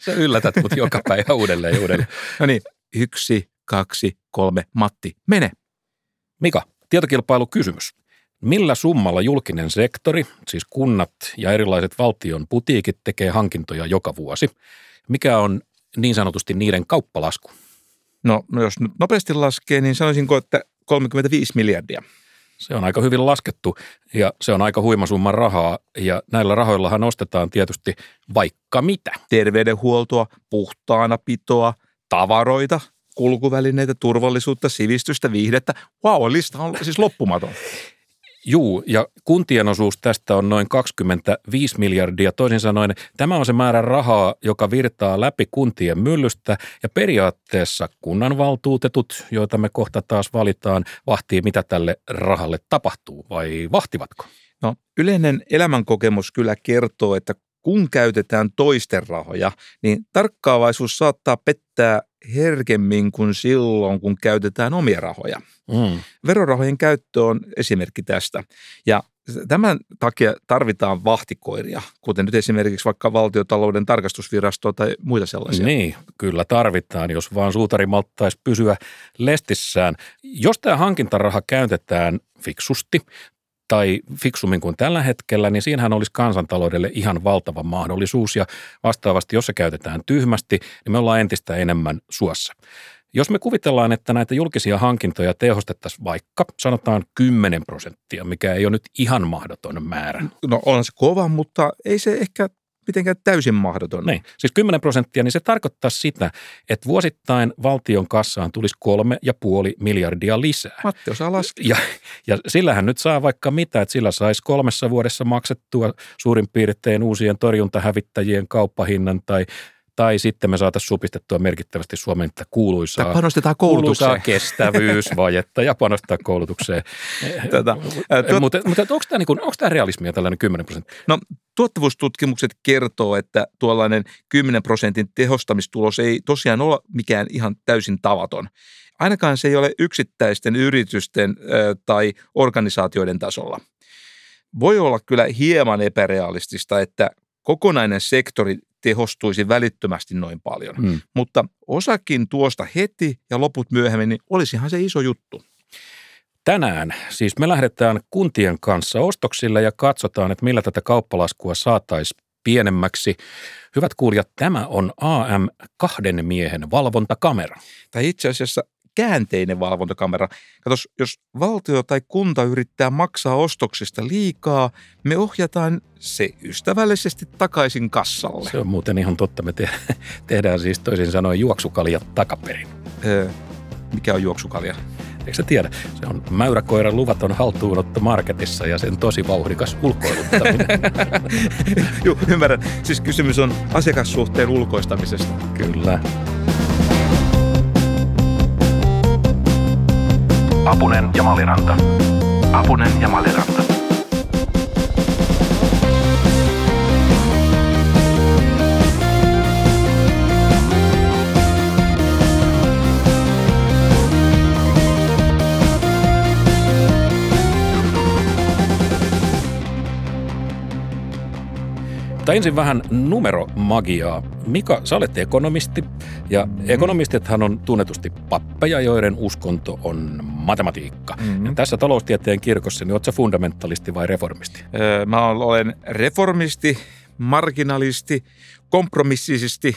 Sä yllätät mut joka päivä uudelleen ja uudelleen. No niin, yksi, kaksi, kolme, Matti, mene. Mika, tietokilpailukysymys. Millä summalla julkinen sektori, siis kunnat ja erilaiset valtion putiikit tekee hankintoja joka vuosi? Mikä on niin sanotusti niiden kauppalasku? No, no jos nyt nopeasti laskee, niin sanoisinko, että 35 miljardia. Se on aika hyvin laskettu ja se on aika huima summa rahaa ja näillä rahoillahan ostetaan tietysti vaikka mitä. Terveydenhuoltoa, puhtaana pitoa, tavaroita, kulkuvälineitä, turvallisuutta, sivistystä, viihdettä. Wow, lista on siis loppumaton. Juu, ja kuntien osuus tästä on noin 25 miljardia. Toisin sanoen, tämä on se määrä rahaa, joka virtaa läpi kuntien myllystä, ja periaatteessa kunnanvaltuutetut, joita me kohta taas valitaan, vahtii, mitä tälle rahalle tapahtuu, vai vahtivatko? No, yleinen elämänkokemus kyllä kertoo, että kun käytetään toisten rahoja, niin tarkkaavaisuus saattaa pettää herkemmin kuin silloin, kun käytetään omia rahoja. Mm. Verorahojen käyttö on esimerkki tästä. Ja tämän takia tarvitaan vahtikoiria, kuten nyt esimerkiksi vaikka valtiotalouden tarkastusvirasto tai muita sellaisia. Niin, kyllä tarvitaan, jos vaan suutari malttaisi pysyä lestissään. Jos tämä hankintaraha käytetään fiksusti, tai fiksummin kuin tällä hetkellä, niin siinähän olisi kansantaloudelle ihan valtava mahdollisuus ja vastaavasti, jos se käytetään tyhmästi, niin me ollaan entistä enemmän suossa. Jos me kuvitellaan, että näitä julkisia hankintoja tehostettaisiin vaikka sanotaan 10 prosenttia, mikä ei ole nyt ihan mahdoton määrä. No on se kova, mutta ei se ehkä mitenkään täysin mahdoton. Niin, siis 10 prosenttia, niin se tarkoittaa sitä, että vuosittain valtion kassaan tulisi kolme ja puoli miljardia lisää. Matti osaa laskea. Ja, ja sillähän nyt saa vaikka mitä, että sillä saisi kolmessa vuodessa maksettua suurin piirtein uusien torjuntahävittäjien kauppahinnan tai tai sitten me saataisiin supistettua merkittävästi Suomen kuuluisaa, tai panostetaan koulutukseen. Kuuluisaa kestävyysvajetta ja panostaa koulutukseen. Tätä, tuot... Mutta, mutta onko tämä, niin onko tämä realismia tällainen 10 prosenttia? No tuottavuustutkimukset kertoo, että tuollainen 10 prosentin tehostamistulos ei tosiaan ole mikään ihan täysin tavaton. Ainakaan se ei ole yksittäisten yritysten tai organisaatioiden tasolla. Voi olla kyllä hieman epärealistista, että kokonainen sektori tehostuisi välittömästi noin paljon. Hmm. Mutta osakin tuosta heti ja loput myöhemmin, niin olisihan se iso juttu. Tänään siis me lähdetään kuntien kanssa ostoksille ja katsotaan, että millä tätä kauppalaskua saataisiin pienemmäksi. Hyvät kuulijat, tämä on AM kahden miehen valvontakamera. Tai itse asiassa käänteinen valvontakamera. Katos, jos valtio tai kunta yrittää maksaa ostoksista liikaa, me ohjataan se ystävällisesti takaisin kassalle. Se on muuten ihan totta. Me te- tehdään siis toisin sanoen juoksukalja takaperin. Öö, mikä on juoksukalja? Eikö sä tiedä? Se on mäyräkoiran luvaton haltuunotto marketissa ja sen tosi vauhdikas ulkoiluttaminen. Joo, ymmärrän. Siis kysymys on asiakassuhteen ulkoistamisesta. Kyllä. Apunen ja Maliranta. Apunen ja Maliranta. Mutta ensin vähän numeromagiaa. Mika, sä olet ekonomisti ja ekonomistithan on tunnetusti pappeja, joiden uskonto on matematiikka. Mm-hmm. Ja tässä taloustieteen kirkossa, niin ootko fundamentalisti vai reformisti? Öö, mä olen reformisti, marginalisti, kompromissisesti.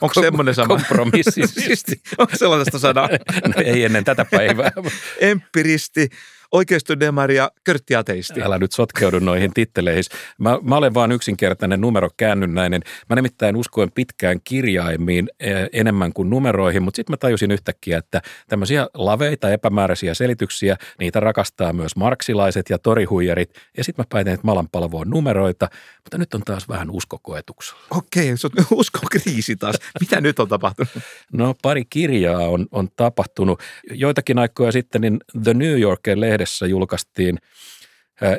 Onko semmoinen sana? Kompromissisesti. Onko sellaista sanaa? no ei ennen tätä päivää. Empiristi, oikeistodemari ja körttiateisti. Älä nyt sotkeudu noihin titteleihin. Mä, mä olen vaan yksinkertainen numerokäännynnäinen. Mä nimittäin uskoin pitkään kirjaimiin eh, enemmän kuin numeroihin, mutta sitten mä tajusin yhtäkkiä, että tämmöisiä laveita epämääräisiä selityksiä, niitä rakastaa myös marksilaiset ja torihuijarit. Ja sitten mä päätin, että mä alan palvoa numeroita, mutta nyt on taas vähän uskokoetuksella. Okei, se on uskokriisi taas. Mitä nyt on tapahtunut? No pari kirjaa on, on tapahtunut. Joitakin aikoja sitten niin The New Yorker lehdessä julkaistiin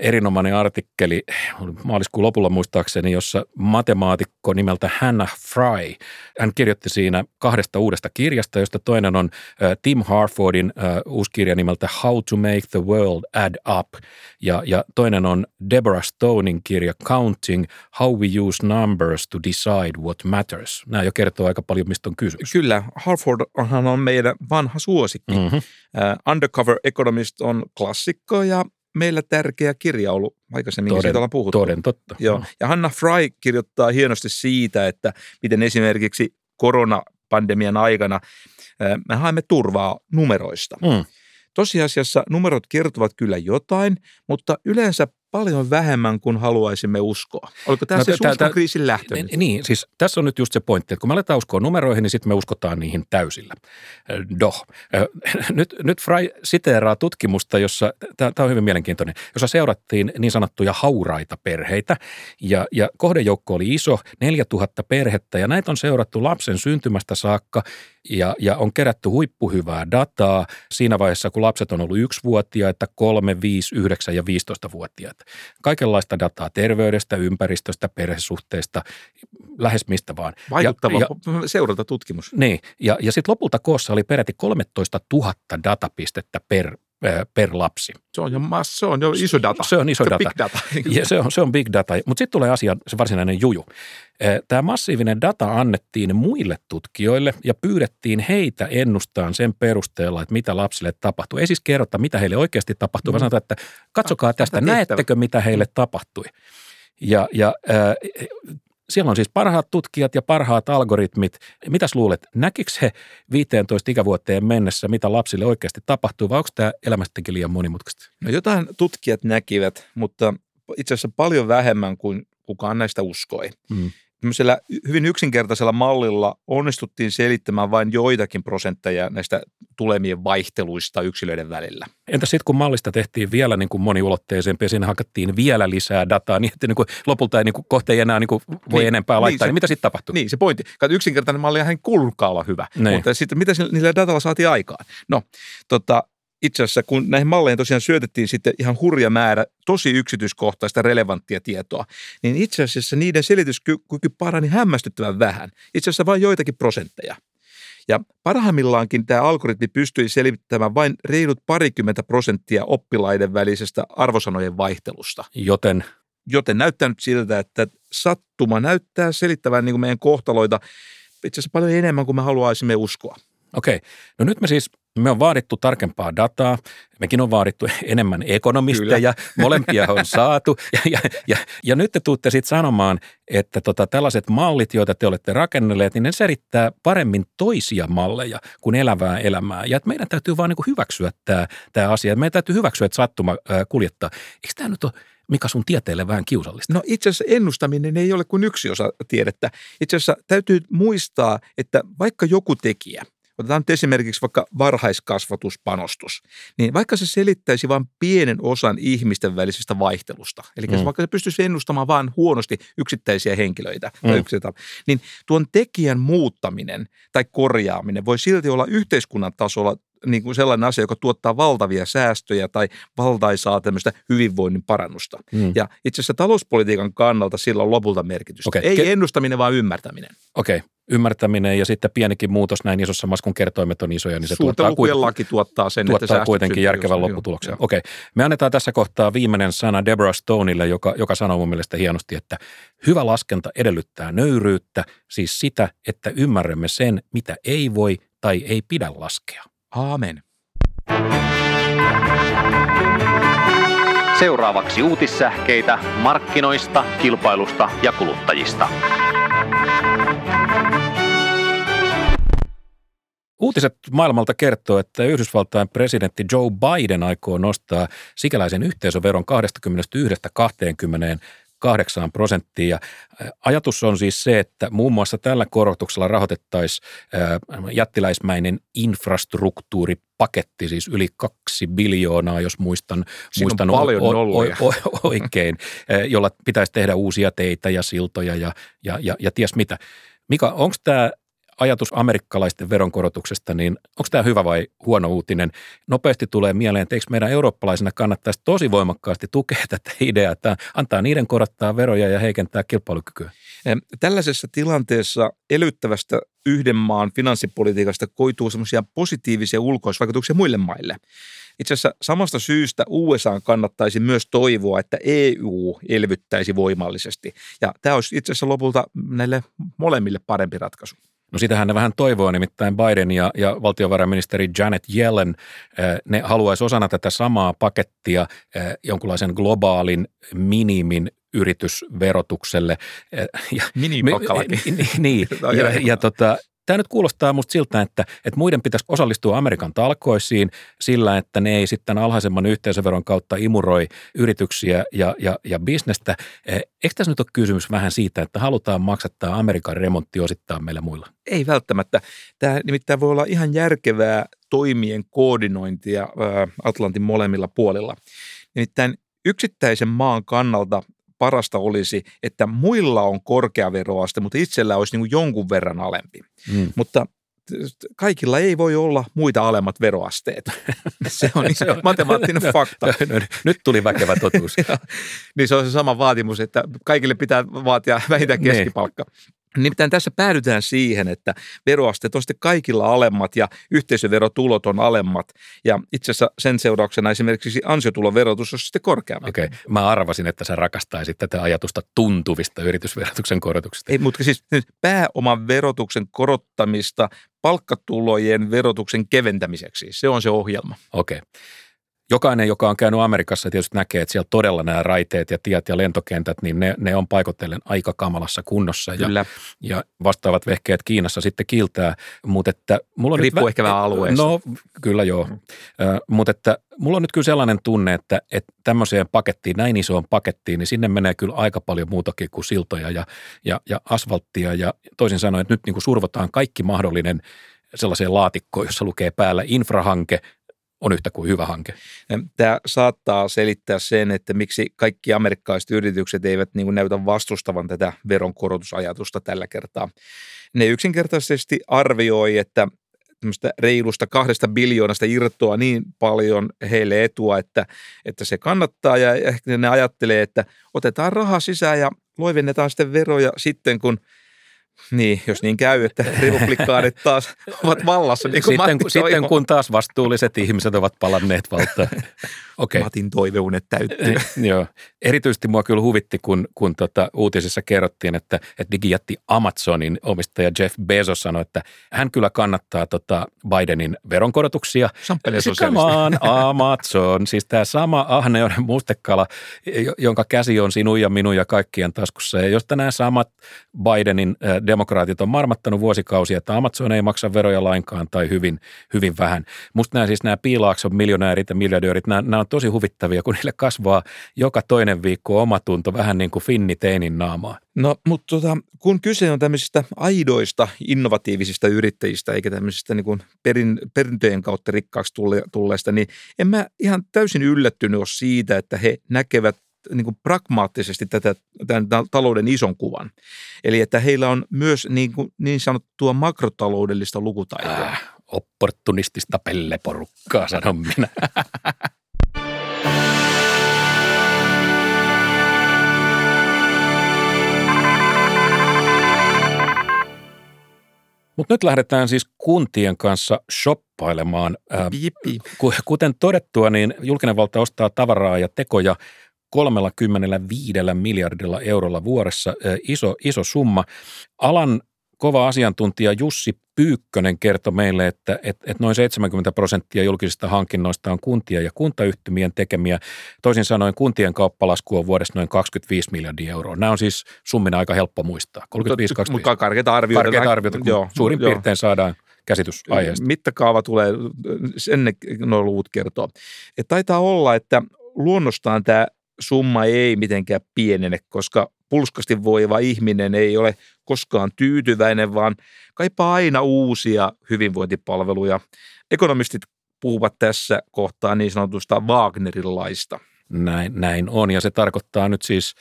erinomainen artikkeli maaliskuun lopulla muistaakseni, jossa matemaatikko nimeltä Hannah Fry, hän kirjoitti siinä kahdesta uudesta kirjasta, josta toinen on Tim Harfordin uusi kirja nimeltä How to Make the World Add Up ja, ja toinen on Deborah Stonein kirja Counting How We Use Numbers to Decide What Matters. Nämä jo kertoo aika paljon, mistä on kysymys. Kyllä, Harford on meidän vanha suosikki. Mm-hmm. Uh, Undercover Economist on klassikko ja meillä tärkeä kirja ollut aikaisemmin, toden, siitä ollaan puhuttu. Toden totta. Joo. Ja Hanna Fry kirjoittaa hienosti siitä, että miten esimerkiksi koronapandemian aikana me haemme turvaa numeroista. Mm. Tosiasiassa numerot kertovat kyllä jotain, mutta yleensä paljon vähemmän kuin haluaisimme uskoa. Oliko tämä no, siis kriisin lähtö? Niin, siis tässä on nyt just se pointti, että kun me aletaan uskoa numeroihin, niin sitten me uskotaan niihin täysillä. Doh. Nyt, nyt Fry siteeraa tutkimusta, jossa, tämä on hyvin mielenkiintoinen, jossa seurattiin niin sanottuja hauraita perheitä ja, ja kohdejoukko oli iso, 4000 perhettä ja näitä on seurattu lapsen syntymästä saakka ja, ja on kerätty huippuhyvää dataa siinä vaiheessa, kun lapset on ollut yksivuotiaita, kolme, viisi, yhdeksän ja 15 vuotiaita. Kaikenlaista dataa terveydestä, ympäristöstä, perhesuhteista, lähes mistä vaan. Vaikuttava ja, ja, seurata tutkimus. Niin, ja, ja sitten lopulta koossa oli peräti 13 000 datapistettä per per lapsi. Se on jo, mass, se on jo iso data. Se on iso se data. Big data. Ja se, on, se on big data. Mutta sitten tulee asia, se varsinainen juju. Tämä massiivinen data annettiin muille tutkijoille ja pyydettiin heitä ennustaan sen perusteella, että mitä lapsille tapahtuu. Ei siis kerrota, mitä heille oikeasti tapahtuu, mm. vaan sanotaan, että katsokaa tästä, näettekö mitä heille tapahtui. Ja, ja äh, siellä on siis parhaat tutkijat ja parhaat algoritmit. Mitäs luulet, näkikö he 15 ikävuoteen mennessä, mitä lapsille oikeasti tapahtuu, vai onko tämä elämästäkin liian monimutkaista? No jotain tutkijat näkivät, mutta itse asiassa paljon vähemmän kuin kukaan näistä uskoi. Mm tämmöisellä hyvin yksinkertaisella mallilla onnistuttiin selittämään vain joitakin prosentteja näistä tulemien vaihteluista yksilöiden välillä. Entä sitten kun mallista tehtiin vielä niin kuin moniulotteisempi ja siinä hakattiin vielä lisää dataa, niin että niin kuin lopulta ei niin kuin kohta ei enää niin kuin voi niin, enempää laittaa, niin, se, niin mitä sitten tapahtui? Niin se pointti. Yksinkertainen malli hän kuulukaan olla hyvä, niin. mutta sitten mitä niillä datalla saatiin aikaan? No, tota, itse asiassa, kun näihin malleihin tosiaan syötettiin sitten ihan hurja määrä tosi yksityiskohtaista relevanttia tietoa, niin itse asiassa niiden selityskyky parani hämmästyttävän vähän. Itse asiassa vain joitakin prosentteja. Ja parhaimmillaankin tämä algoritmi pystyi selittämään vain reilut parikymmentä prosenttia oppilaiden välisestä arvosanojen vaihtelusta. Joten? Joten näyttää nyt siltä, että sattuma näyttää selittävän niin kuin meidän kohtaloita itse asiassa paljon enemmän kuin me haluaisimme uskoa. Okei. No nyt me siis me on vaadittu tarkempaa dataa, mekin on vaadittu enemmän ekonomisteja, ja molempia on saatu. Ja, ja, ja, ja nyt te tuutte sitten sanomaan, että tota, tällaiset mallit, joita te olette rakennelleet, niin ne selittää paremmin toisia malleja kuin elävää elämää. Ja että meidän täytyy vaan niin hyväksyä tämä, tämä asia. Meidän täytyy hyväksyä, että sattuma ää, kuljettaa. Eikö tämä nyt ole mikä sun tieteelle vähän kiusallista? No itse asiassa ennustaminen ei ole kuin yksi osa tiedettä. Itse asiassa täytyy muistaa, että vaikka joku tekijä – Otetaan nyt esimerkiksi vaikka varhaiskasvatuspanostus. Niin vaikka se selittäisi vain pienen osan ihmisten välisestä vaihtelusta, eli mm. vaikka se pystyisi ennustamaan vain huonosti yksittäisiä henkilöitä, mm. tai yksittäisiä, niin tuon tekijän muuttaminen tai korjaaminen voi silti olla yhteiskunnan tasolla niin kuin sellainen asia, joka tuottaa valtavia säästöjä tai valtaisaa tämmöistä hyvinvoinnin parannusta. Mm. Ja itse asiassa talouspolitiikan kannalta sillä on lopulta merkitystä. Okay. Ei Ke- ennustaminen, vaan ymmärtäminen. Okei, okay. Ymmärtäminen ja sitten pienikin muutos näin isossa maassa, kun kertoimet on isoja, niin se tuottaa, kuiten, laki tuottaa sen, tuottaa että kuitenkin järkevän lopputuloksen. Okei, okay. me annetaan tässä kohtaa viimeinen sana Deborah Stoneille, joka, joka sanoo mun mielestä hienosti, että hyvä laskenta edellyttää nöyryyttä, siis sitä, että ymmärrämme sen, mitä ei voi tai ei pidä laskea. Aamen. Seuraavaksi uutissähkeitä markkinoista, kilpailusta ja kuluttajista. Uutiset maailmalta kertoo, että Yhdysvaltain presidentti Joe Biden aikoo nostaa sikäläisen yhteisöveron 21-20 8 prosenttia. Ja ajatus on siis se, että muun muassa tällä korotuksella rahoitettaisiin jättiläismäinen infrastruktuuripaketti, siis yli kaksi biljoonaa, jos muistan, muistan o- o- o- oikein, jolla pitäisi tehdä uusia teitä ja siltoja ja, ja, ja, ja ties mitä. Mika, onko tämä ajatus amerikkalaisten veronkorotuksesta, niin onko tämä hyvä vai huono uutinen? Nopeasti tulee mieleen, että eikö meidän eurooppalaisina kannattaisi tosi voimakkaasti tukea tätä ideaa, että antaa niiden korottaa veroja ja heikentää kilpailukykyä? Tällaisessa tilanteessa elyttävästä yhden maan finanssipolitiikasta koituu semmoisia positiivisia ulkoisvaikutuksia muille maille. Itse asiassa samasta syystä USA kannattaisi myös toivoa, että EU elvyttäisi voimallisesti. Ja tämä olisi itse asiassa lopulta näille molemmille parempi ratkaisu. No sitähän ne vähän toivoo, nimittäin Biden ja, ja valtiovarainministeri Janet Yellen, ne haluaisi osana tätä samaa pakettia jonkunlaisen globaalin minimin yritysverotukselle. Ja, Minipalkkalaki. Niin, ja, ja, ja tota, Tämä nyt kuulostaa musta siltä, että, että muiden pitäisi osallistua Amerikan talkoisiin sillä, että ne ei sitten alhaisemman yhteisöveron kautta imuroi yrityksiä ja, ja, ja bisnestä. Eh, eikö tässä nyt ole kysymys vähän siitä, että halutaan maksattaa Amerikan remontti osittain meillä muilla? Ei välttämättä. Tämä nimittäin voi olla ihan järkevää toimien koordinointia Atlantin molemmilla puolilla. Nimittäin yksittäisen maan kannalta parasta olisi, että muilla on korkea veroaste, mutta itsellä olisi niin jonkun verran alempi. Mm. Mutta kaikilla ei voi olla muita alemmat veroasteet. Se on se on, matemaattinen fakta. Nyt tuli väkevä totuus. niin se on se sama vaatimus, että kaikille pitää vaatia vähintään niin. Nimittäin tässä päädytään siihen, että veroasteet on sitten kaikilla alemmat ja yhteisöverotulot on alemmat. Ja itse asiassa sen seurauksena esimerkiksi ansiotuloverotus on sitten korkeampi. Okei, okay. mä arvasin, että sä rakastaisit tätä ajatusta tuntuvista yritysverotuksen korotuksista. Ei, mutta siis pääoman verotuksen korottamista palkkatulojen verotuksen keventämiseksi. Se on se ohjelma. Okei. Okay jokainen, joka on käynyt Amerikassa, tietysti näkee, että siellä todella nämä raiteet ja tiet ja lentokentät, niin ne, ne on paikotellen aika kamalassa kunnossa. Ja, Kyllä. ja vastaavat vehkeet Kiinassa sitten kiiltää. Mutta että mulla on Riippuu nyt, ehkä vähän alueesta. No, kyllä joo. Mm. Uh, mutta että mulla on nyt kyllä sellainen tunne, että, että tämmöiseen pakettiin, näin isoon pakettiin, niin sinne menee kyllä aika paljon muutakin kuin siltoja ja, ja, ja asfalttia. Ja toisin sanoen, että nyt niin kuin survotaan kaikki mahdollinen sellaiseen laatikkoon, jossa lukee päällä infrahanke, on yhtä kuin hyvä hanke. Tämä saattaa selittää sen, että miksi kaikki amerikkalaiset yritykset eivät niin kuin näytä vastustavan tätä veronkorotusajatusta tällä kertaa. Ne yksinkertaisesti arvioi, että reilusta kahdesta biljoonasta irtoaa niin paljon heille etua, että, että se kannattaa ja ehkä ne ajattelee, että otetaan rahaa sisään ja loivennetaan sitten veroja sitten, kun – niin, jos niin käy, että republikaanit taas ovat vallassa. Niin kuin sitten, sitten kun taas vastuulliset ihmiset ovat palanneet valtaan. Okay. Matin toiveunet täyttyy. Eh, joo. Erityisesti mua kyllä huvitti, kun, kun tota uutisissa kerrottiin, että, että digijätti Amazonin omistaja Jeff Bezos sanoi, että hän kyllä kannattaa tota Bidenin veronkorotuksia. Come on, Amazon. Siis tämä sama ahneuden mustekala, jonka käsi on sinun ja minun ja kaikkien taskussa. Ja josta nämä samat Bidenin demokraatit on marmattanut vuosikausia, että Amazon ei maksa veroja lainkaan tai hyvin, hyvin vähän. Musta nämä siis nämä piilaakson miljonäärit ja miljardöörit, nämä, nämä on tosi huvittavia, kun niille kasvaa joka toinen viikko omatunto vähän niin kuin finni teinin naamaa. No, mutta tota, kun kyse on tämmöisistä aidoista, innovatiivisista yrittäjistä, eikä tämmöisistä niin kuin perin, perintöjen kautta rikkaaksi tulleista, niin en mä ihan täysin yllättynyt ole siitä, että he näkevät niin kuin pragmaattisesti tätä tämän talouden ison kuvan. Eli että heillä on myös niin, kuin, niin sanottua makrotaloudellista lukutaitoa. Äh, opportunistista pelleporukkaa, sanon minä. Mutta nyt lähdetään siis kuntien kanssa shoppailemaan. Kuten todettua, niin julkinen valta ostaa tavaraa ja tekoja 35 miljardilla eurolla vuodessa. Iso, iso summa. Alan kova asiantuntija Jussi Pyykkönen kertoi meille, että, että, että noin 70 prosenttia julkisista hankinnoista on kuntia ja kuntayhtymien tekemiä. Toisin sanoen kuntien kauppalasku on vuodessa noin 25 miljardia euroa. Nämä on siis summina aika helppo muistaa. 35 Mutta karkeita arvioita. Karkeita arvioita, kun joo, suurin joo. piirtein saadaan käsitys aiheesta. Mittakaava tulee, sen ne nuo luvut kertoo. Et taitaa olla, että luonnostaan tämä summa ei mitenkään pienene, koska pulskasti voiva ihminen ei ole koskaan tyytyväinen, vaan kaipaa aina uusia hyvinvointipalveluja. Ekonomistit puhuvat tässä kohtaa niin sanotusta Wagnerin laista. Näin, näin on, ja se tarkoittaa nyt siis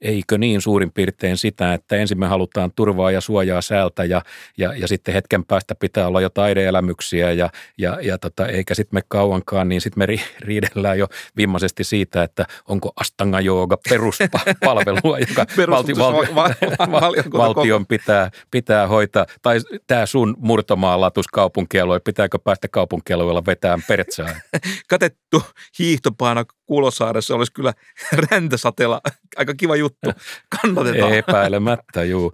eikö niin suurin piirtein sitä, että ensin me halutaan turvaa ja suojaa säältä ja, ja, ja sitten hetken päästä pitää olla jo taideelämyksiä ja, ja, ja tota, eikä sitten me kauankaan, niin sitten me ri, riidellään jo viimeisesti siitä, että onko Astanga Jooga peruspalvelua, joka valti, valti, valti, valtion pitää, pitää hoitaa, tai tämä sun murtomaa latus kaupunkialue, pitääkö päästä kaupunkialueella vetämään pertsaa? Katettu hiihtopaana Kulosaaressa olisi kyllä räntäsateella aika kiva juttu. Kannatetaan. Epäilemättä, juu.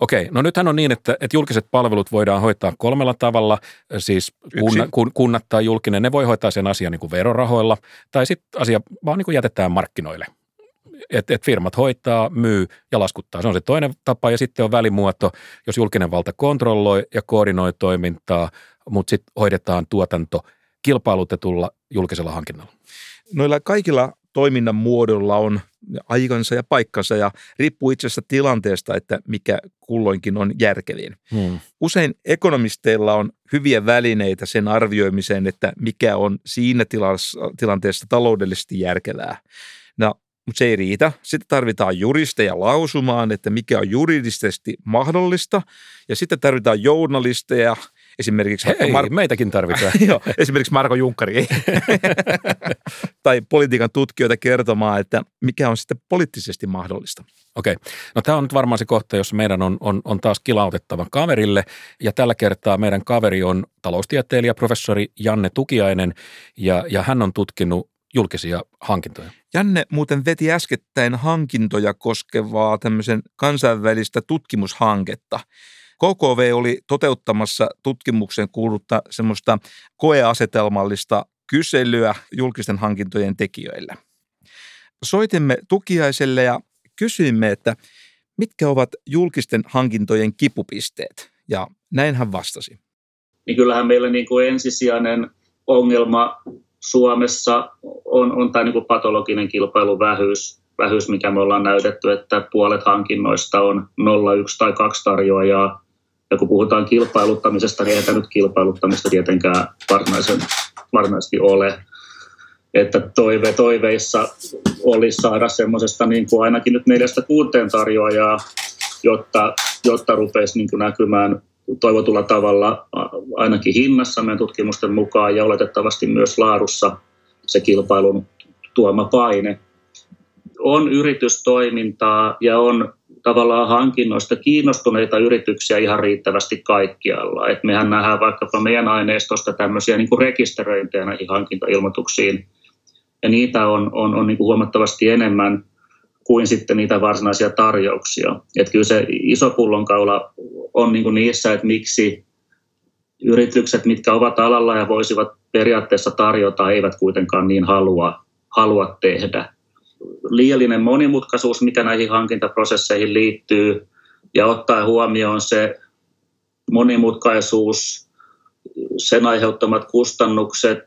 Okei, no nythän on niin, että, että julkiset palvelut voidaan hoitaa kolmella tavalla, siis kunna, kun, kunnat tai julkinen, ne voi hoitaa sen asian niin kuin verorahoilla, tai sitten asia vaan niin kuin jätetään markkinoille. Että et firmat hoitaa, myy ja laskuttaa. Se on se toinen tapa, ja sitten on välimuoto, jos julkinen valta kontrolloi ja koordinoi toimintaa, mutta sitten hoidetaan tuotanto kilpailutetulla julkisella hankinnalla. Noilla kaikilla toiminnan muodolla on aikansa ja paikkansa ja riippuu itse asiassa tilanteesta, että mikä kulloinkin on järkevin. Hmm. Usein ekonomisteilla on hyviä välineitä sen arvioimiseen, että mikä on siinä tilanteessa taloudellisesti järkevää. No, mutta se ei riitä. Sitten tarvitaan juristeja lausumaan, että mikä on juridisesti mahdollista. Ja sitten tarvitaan journalisteja, Esimerkiksi Hei, Mar- meitäkin tarvitaan. Joo, esimerkiksi Marko Junkkari tai politiikan tutkijoita kertomaan, että mikä on sitten poliittisesti mahdollista. Okei. No tämä on nyt varmaan se kohta, jossa meidän on, on, on taas kilautettava kaverille. Ja tällä kertaa meidän kaveri on taloustieteilijä, professori Janne Tukiainen, ja, ja hän on tutkinut julkisia hankintoja. Janne muuten veti äskettäin hankintoja koskevaa tämmöisen kansainvälistä tutkimushanketta. KKV oli toteuttamassa tutkimuksen kuulutta semmoista koeasetelmallista kyselyä julkisten hankintojen tekijöille. Soitimme tukiaiselle ja kysyimme, että mitkä ovat julkisten hankintojen kipupisteet, ja näin hän vastasi. Niin kyllähän meillä niin kuin ensisijainen ongelma Suomessa on, on tämä niin kuin patologinen kilpailuvähyys, vähyys, mikä me ollaan näytetty, että puolet hankinnoista on 0, 1 tai 2 tarjoajaa ja kun puhutaan kilpailuttamisesta, niin ei tämä nyt kilpailuttamista tietenkään varsinaisesti ole. Että toive toiveissa olisi saada semmoisesta niin kuin ainakin nyt neljästä kuuteen tarjoajaa, jotta, jotta rupeisi niin kuin näkymään toivotulla tavalla ainakin hinnassa meidän tutkimusten mukaan ja oletettavasti myös laadussa se kilpailun tuoma paine. On yritystoimintaa ja on tavallaan hankinnoista kiinnostuneita yrityksiä ihan riittävästi kaikkialla. Et mehän nähdään vaikkapa meidän aineistosta tämmöisiä niin kuin rekisteröintejä näihin hankintailmoituksiin, ja niitä on, on, on niin kuin huomattavasti enemmän kuin sitten niitä varsinaisia tarjouksia. Et kyllä se iso pullonkaula on niin kuin niissä, että miksi yritykset, mitkä ovat alalla ja voisivat periaatteessa tarjota, eivät kuitenkaan niin halua, halua tehdä liiallinen monimutkaisuus, mikä näihin hankintaprosesseihin liittyy, ja ottaa huomioon se monimutkaisuus, sen aiheuttamat kustannukset,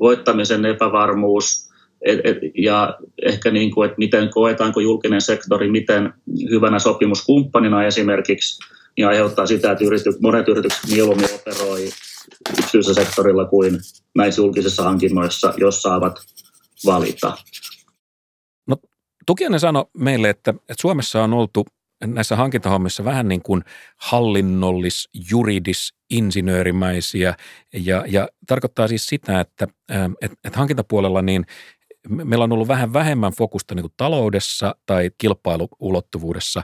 voittamisen epävarmuus et, et, ja ehkä niin kuin, että miten koetaanko julkinen sektori miten hyvänä sopimuskumppanina esimerkiksi, niin aiheuttaa sitä, että yrity, monet yritykset mieluummin operoi yksityisellä sektorilla kuin näissä julkisissa hankinnoissa, jos saavat valita. Tukiainen sanoi meille, että, että Suomessa on oltu näissä hankintahommissa vähän niin kuin hallinnollis, juridis, insinöörimäisiä ja, ja tarkoittaa siis sitä, että et, et hankintapuolella niin meillä on ollut vähän vähemmän fokusta niin kuin taloudessa tai kilpailuulottuvuudessa.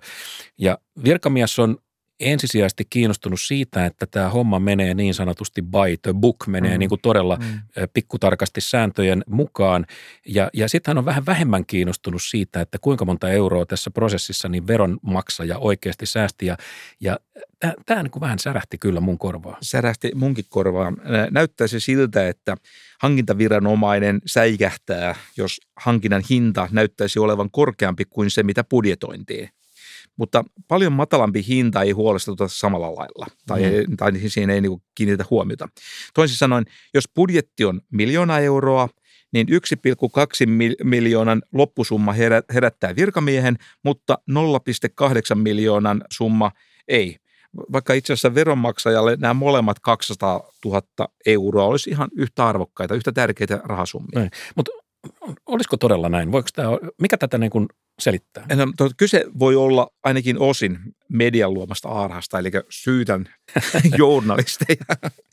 Ja virkamies on ensisijaisesti kiinnostunut siitä, että tämä homma menee niin sanotusti by the book, menee mm. niin kuin todella mm. pikkutarkasti sääntöjen mukaan. Ja, ja sitten hän on vähän vähemmän kiinnostunut siitä, että kuinka monta euroa tässä prosessissa niin veronmaksaja oikeasti säästi. Ja, ja tämä niin vähän särähti kyllä mun korvaan. Särähti munkin korvaan. Näyttäisi siltä, että hankintaviranomainen säikähtää, jos hankinnan hinta näyttäisi olevan korkeampi kuin se, mitä budjetointiin mutta paljon matalampi hinta ei huolestuta samalla lailla tai, mm. tai siihen ei niin kiinnitä huomiota. Toisin sanoen, jos budjetti on miljoona euroa, niin 1,2 miljoonan loppusumma herättää virkamiehen, mutta 0,8 miljoonan summa ei. Vaikka itse asiassa veronmaksajalle nämä molemmat 200 000 euroa olisi ihan yhtä arvokkaita, yhtä tärkeitä rahasummia. Mutta Olisiko todella näin? Voiko tämä, mikä tätä niin kuin selittää? No, to, kyse voi olla ainakin osin median luomasta aarhasta, eli syytän journalisteja.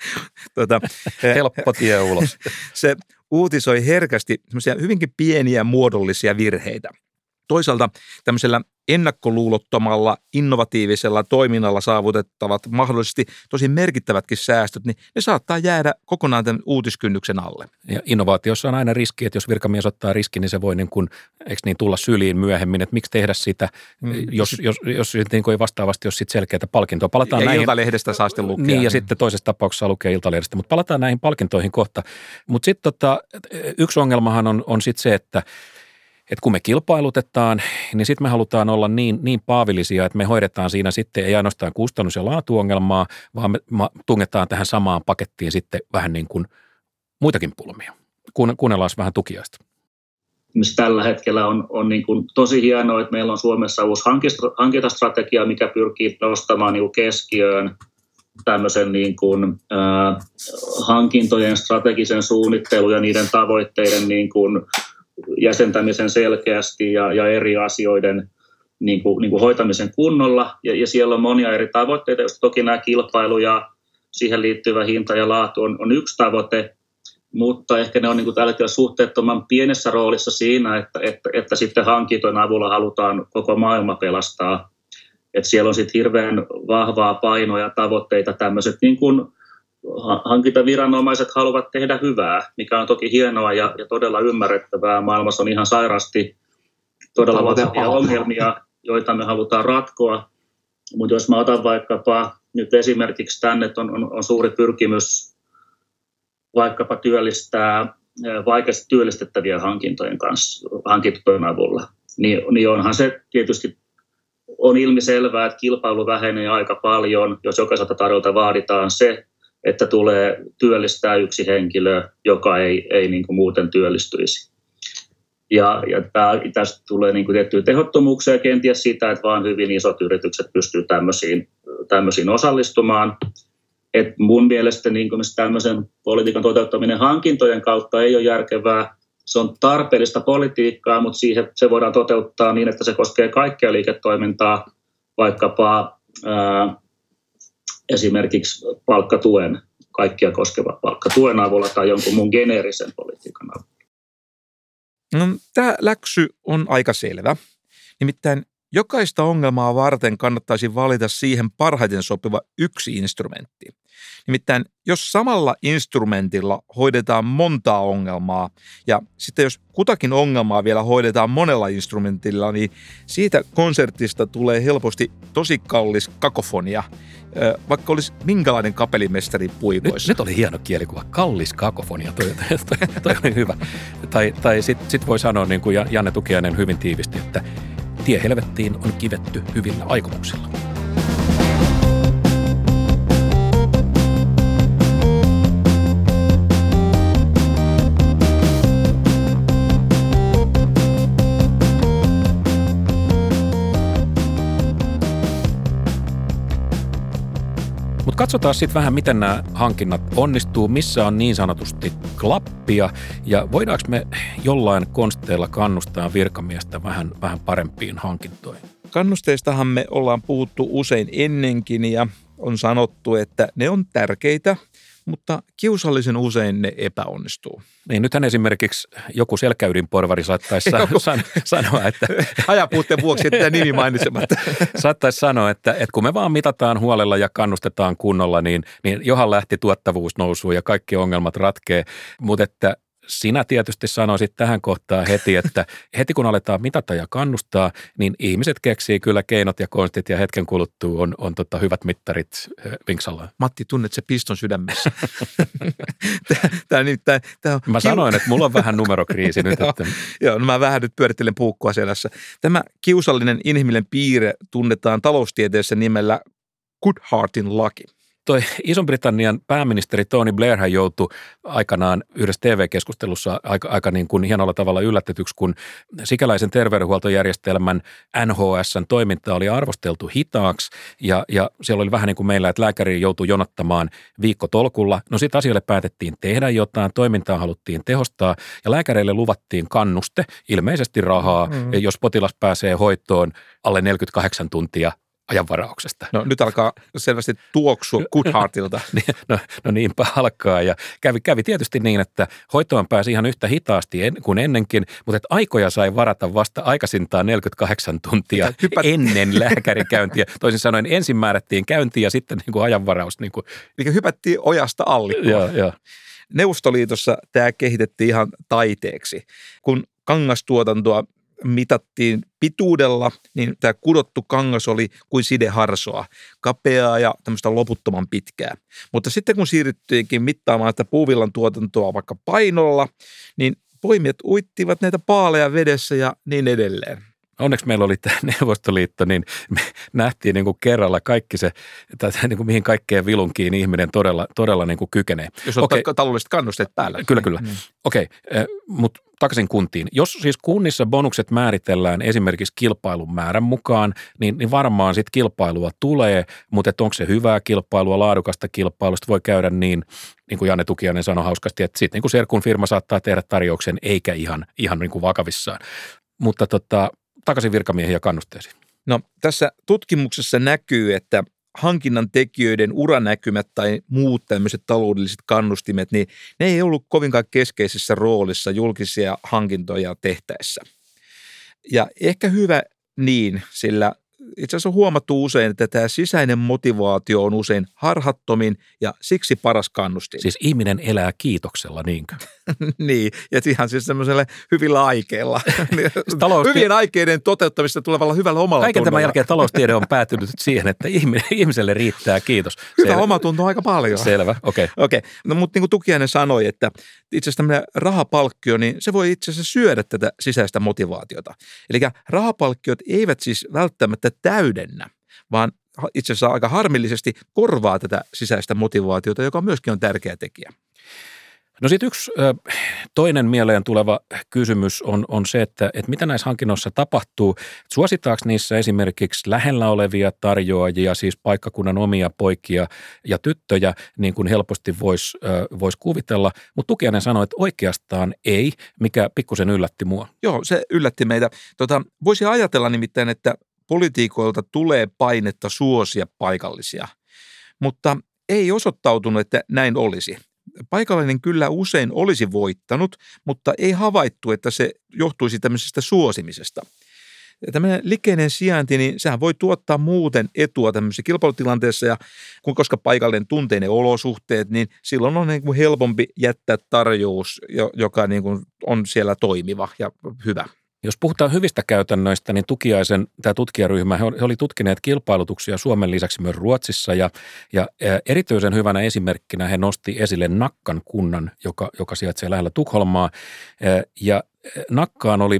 tuota, Helppo tie ulos. Se uutisoi herkästi hyvinkin pieniä muodollisia virheitä. Toisaalta tämmöisellä ennakkoluulottomalla, innovatiivisella toiminnalla saavutettavat mahdollisesti tosi merkittävätkin säästöt, niin ne saattaa jäädä kokonaan tämän uutiskynnyksen alle. Ja innovaatiossa on aina riski, että jos virkamies ottaa riski, niin se voi niin kuin, eikö niin, tulla syliin myöhemmin, että miksi tehdä sitä, mm. jos, jos, jos, jos niin kuin ei vastaavasti ole sit selkeää palkintoa. Palataan ja näihin, Iltalehdestä saa sitten lukea. Niin, ja niin. sitten toisessa tapauksessa lukee Iltalehdestä, mutta palataan näihin palkintoihin kohta. Mutta sitten tota, yksi ongelmahan on, on sitten se, että että kun me kilpailutetaan, niin sitten me halutaan olla niin, niin paavillisia, että me hoidetaan siinä sitten ei ainoastaan kustannus- ja laatuongelmaa, vaan me tungetaan tähän samaan pakettiin sitten vähän niin kuin muitakin pulmia. Kuunnellaan vähän tukiaista. Missä tällä hetkellä on, on niin kuin tosi hienoa, että meillä on Suomessa uusi hankintastrategia, mikä pyrkii nostamaan niin keskiöön tämmöisen niin kuin, äh, hankintojen strategisen suunnittelun ja niiden tavoitteiden niin kuin, jäsentämisen selkeästi ja, ja eri asioiden niin kuin, niin kuin hoitamisen kunnolla. Ja, ja siellä on monia eri tavoitteita, joista toki nämä kilpailu ja siihen liittyvä hinta ja laatu on, on yksi tavoite, mutta ehkä ne on niin kuin tällä hetkellä suhteettoman pienessä roolissa siinä, että, että, että sitten hankintojen avulla halutaan koko maailma pelastaa. että siellä on sitten hirveän vahvaa painoa ja tavoitteita tämmöiset niin kuin hankintaviranomaiset haluavat tehdä hyvää, mikä on toki hienoa ja, ja todella ymmärrettävää. Maailmassa on ihan sairasti todella vakavia ongelmia, joita me halutaan ratkoa. Mutta jos mä otan vaikkapa nyt esimerkiksi tänne, että on, on, on suuri pyrkimys vaikkapa työllistää vaikeasti työllistettäviä hankintojen kanssa, hankintojen avulla, niin, niin onhan se tietysti on ilmiselvää, että kilpailu vähenee aika paljon, jos jokaiselta tarjolta vaaditaan se, että tulee työllistää yksi henkilö, joka ei, ei niin kuin muuten työllistyisi. Ja, ja tämä, tästä tulee niin kuin tiettyjä tehottomuuksia ja kenties sitä, että vain hyvin isot yritykset pystyvät tämmöisiin, tämmöisiin osallistumaan. Et mun mielestä niin kuin tämmöisen politiikan toteuttaminen hankintojen kautta ei ole järkevää. Se on tarpeellista politiikkaa, mutta siihen, se voidaan toteuttaa niin, että se koskee kaikkea liiketoimintaa, vaikkapa ää, esimerkiksi palkkatuen, kaikkia koskeva palkkatuen avulla tai jonkun muun geneerisen politiikan avulla. No, tämä läksy on aika selvä. Nimittäin jokaista ongelmaa varten kannattaisi valita siihen parhaiten sopiva yksi instrumentti. Nimittäin jos samalla instrumentilla hoidetaan montaa ongelmaa ja sitten jos kutakin ongelmaa vielä hoidetaan monella instrumentilla, niin siitä konsertista tulee helposti tosi kallis kakofonia, vaikka olisi minkälainen kapellimestari puikoissa. Nyt, nyt oli hieno kielikuva, kallis kakofonia, toi, toi, toi, toi oli hyvä. Tai, tai sitten sit voi sanoa, niin kuin Janne Tukiainen hyvin tiivisti, että tie helvettiin on kivetty hyvillä aikomuksilla. Katsotaan sitten vähän, miten nämä hankinnat onnistuu, missä on niin sanotusti klappia ja voidaanko me jollain konsteilla kannustaa virkamiestä vähän, vähän parempiin hankintoihin? Kannusteistahan me ollaan puhuttu usein ennenkin ja on sanottu, että ne on tärkeitä – mutta kiusallisen usein ne epäonnistuu. Niin, nythän esimerkiksi joku selkäydinporvari saattaisi san- sanoa, että... Ajapuutteen vuoksi, että nimi mainitsematta. saattaisi sanoa, että, että kun me vaan mitataan huolella ja kannustetaan kunnolla, niin, niin johan lähti tuottavuus nousuun ja kaikki ongelmat ratkee, mutta että sinä tietysti sanoisit tähän kohtaan heti, että heti kun aletaan mitata ja kannustaa, niin ihmiset keksii kyllä keinot ja konstit ja hetken kuluttua on, on tota hyvät mittarit vinksalla. Matti, tunnet se piston sydämessä. tää, tää, tää, tää on mä sanoin, että mulla on vähän numerokriisi nyt. Että... Joo, no mä vähän nyt pyörittelen puukkua selässä. Tämä kiusallinen inhimillinen piirre tunnetaan taloustieteessä nimellä Goodhartin laki. Toi Ison-Britannian pääministeri Tony Blair hän joutui aikanaan yhdessä TV-keskustelussa aika, aika niin kuin hienolla tavalla yllätetyksi, kun sikäläisen terveydenhuoltojärjestelmän NHSn toiminta oli arvosteltu hitaaksi ja, ja siellä oli vähän niin kuin meillä, että lääkäri joutui jonottamaan viikko tolkulla. No sitten asioille päätettiin tehdä jotain, toimintaa haluttiin tehostaa ja lääkäreille luvattiin kannuste, ilmeisesti rahaa, mm. jos potilas pääsee hoitoon alle 48 tuntia ajanvarauksesta. No nyt alkaa selvästi tuoksua Goodhartilta. Niin, no, no niinpä alkaa ja kävi, kävi tietysti niin, että hoitoon pääsi ihan yhtä hitaasti en, kuin ennenkin, mutta että aikoja sai varata vasta aikaisintaan 48 tuntia Hypät... ennen lääkärikäyntiä. Toisin sanoen ensin määrättiin käynti ja sitten niin kuin ajanvaraus. Niin kuin... Eli hypättiin ojasta allikkoon. Joo, joo. Neuvostoliitossa tämä kehitettiin ihan taiteeksi. Kun kangastuotantoa mitattiin pituudella, niin tämä kudottu kangas oli kuin sideharsoa, kapeaa ja tämmöistä loputtoman pitkää. Mutta sitten kun siirryttiinkin mittaamaan tätä puuvillan tuotantoa vaikka painolla, niin poimijat uittivat näitä paaleja vedessä ja niin edelleen onneksi meillä oli tämä Neuvostoliitto, niin me nähtiin niin kuin kerralla kaikki se, että niin kuin mihin kaikkeen vilunkiin ihminen todella, todella niin kuin kykenee. Jos ottaa okay. taloudelliset kannusteet päällä. Kyllä, kyllä. Mm. Okei, okay. mutta takaisin kuntiin. Jos siis kunnissa bonukset määritellään esimerkiksi kilpailun määrän mukaan, niin, niin varmaan sitten kilpailua tulee, mutta onko se hyvää kilpailua, laadukasta kilpailusta voi käydä niin, niin kuin Janne Tukianen sanoi hauskasti, että sitten niin kuin Serkun firma saattaa tehdä tarjouksen eikä ihan, ihan niin kuin vakavissaan. Mutta tota, takaisin virkamiehiä ja kannusteisiin? No tässä tutkimuksessa näkyy, että hankinnan tekijöiden uranäkymät tai muut tämmöiset taloudelliset kannustimet, niin ne ei ollut kovinkaan keskeisessä roolissa julkisia hankintoja tehtäessä. Ja ehkä hyvä niin, sillä itse asiassa on huomattu usein, että tämä sisäinen motivaatio on usein harhattomin ja siksi paras kannustin. Siis ihminen elää kiitoksella, niinkö? niin, ja ihan siis semmoiselle hyvillä aikeilla. Siis Taloustie... Hyvien aikeiden toteuttamista tulevalla hyvällä omalla Kaiken tämän jälkeen taloustiede on päätynyt siihen, että ihmiselle riittää kiitos. Hyvä oma tuntuu aika paljon. Selvä, okei. Okay. Okei, okay. no mutta niin kuin Tukiainen sanoi, että itse asiassa tämmöinen rahapalkkio, niin se voi itse asiassa syödä tätä sisäistä motivaatiota. Eli rahapalkkiot eivät siis välttämättä täydennä, vaan itse asiassa aika harmillisesti korvaa tätä sisäistä motivaatiota, joka myöskin on tärkeä tekijä. No sitten yksi toinen mieleen tuleva kysymys on, on se, että, että mitä näissä hankinnoissa tapahtuu. Suositaanko niissä esimerkiksi lähellä olevia tarjoajia, siis paikkakunnan omia poikia ja tyttöjä, niin kuin helposti voisi vois kuvitella, mutta Tukiainen sanoi, että oikeastaan ei, mikä pikkusen yllätti mua. Joo, se yllätti meitä. Tota, voisi ajatella nimittäin, että poliitikoilta tulee painetta suosia paikallisia, mutta ei osoittautunut, että näin olisi – paikallinen kyllä usein olisi voittanut, mutta ei havaittu, että se johtuisi tämmöisestä suosimisesta. Tämmöinen likeinen sijainti, niin sehän voi tuottaa muuten etua tämmöisessä kilpailutilanteessa ja kun koska paikallinen tuntee ne olosuhteet, niin silloin on niin kuin helpompi jättää tarjous, joka niin kuin on siellä toimiva ja hyvä. Jos puhutaan hyvistä käytännöistä, niin tukiaisen, tämä tutkijaryhmä, he oli tutkineet kilpailutuksia Suomen lisäksi myös Ruotsissa ja, ja erityisen hyvänä esimerkkinä he nosti esille Nakkan kunnan, joka, joka sijaitsee lähellä Tukholmaa. Ja Nakkaan oli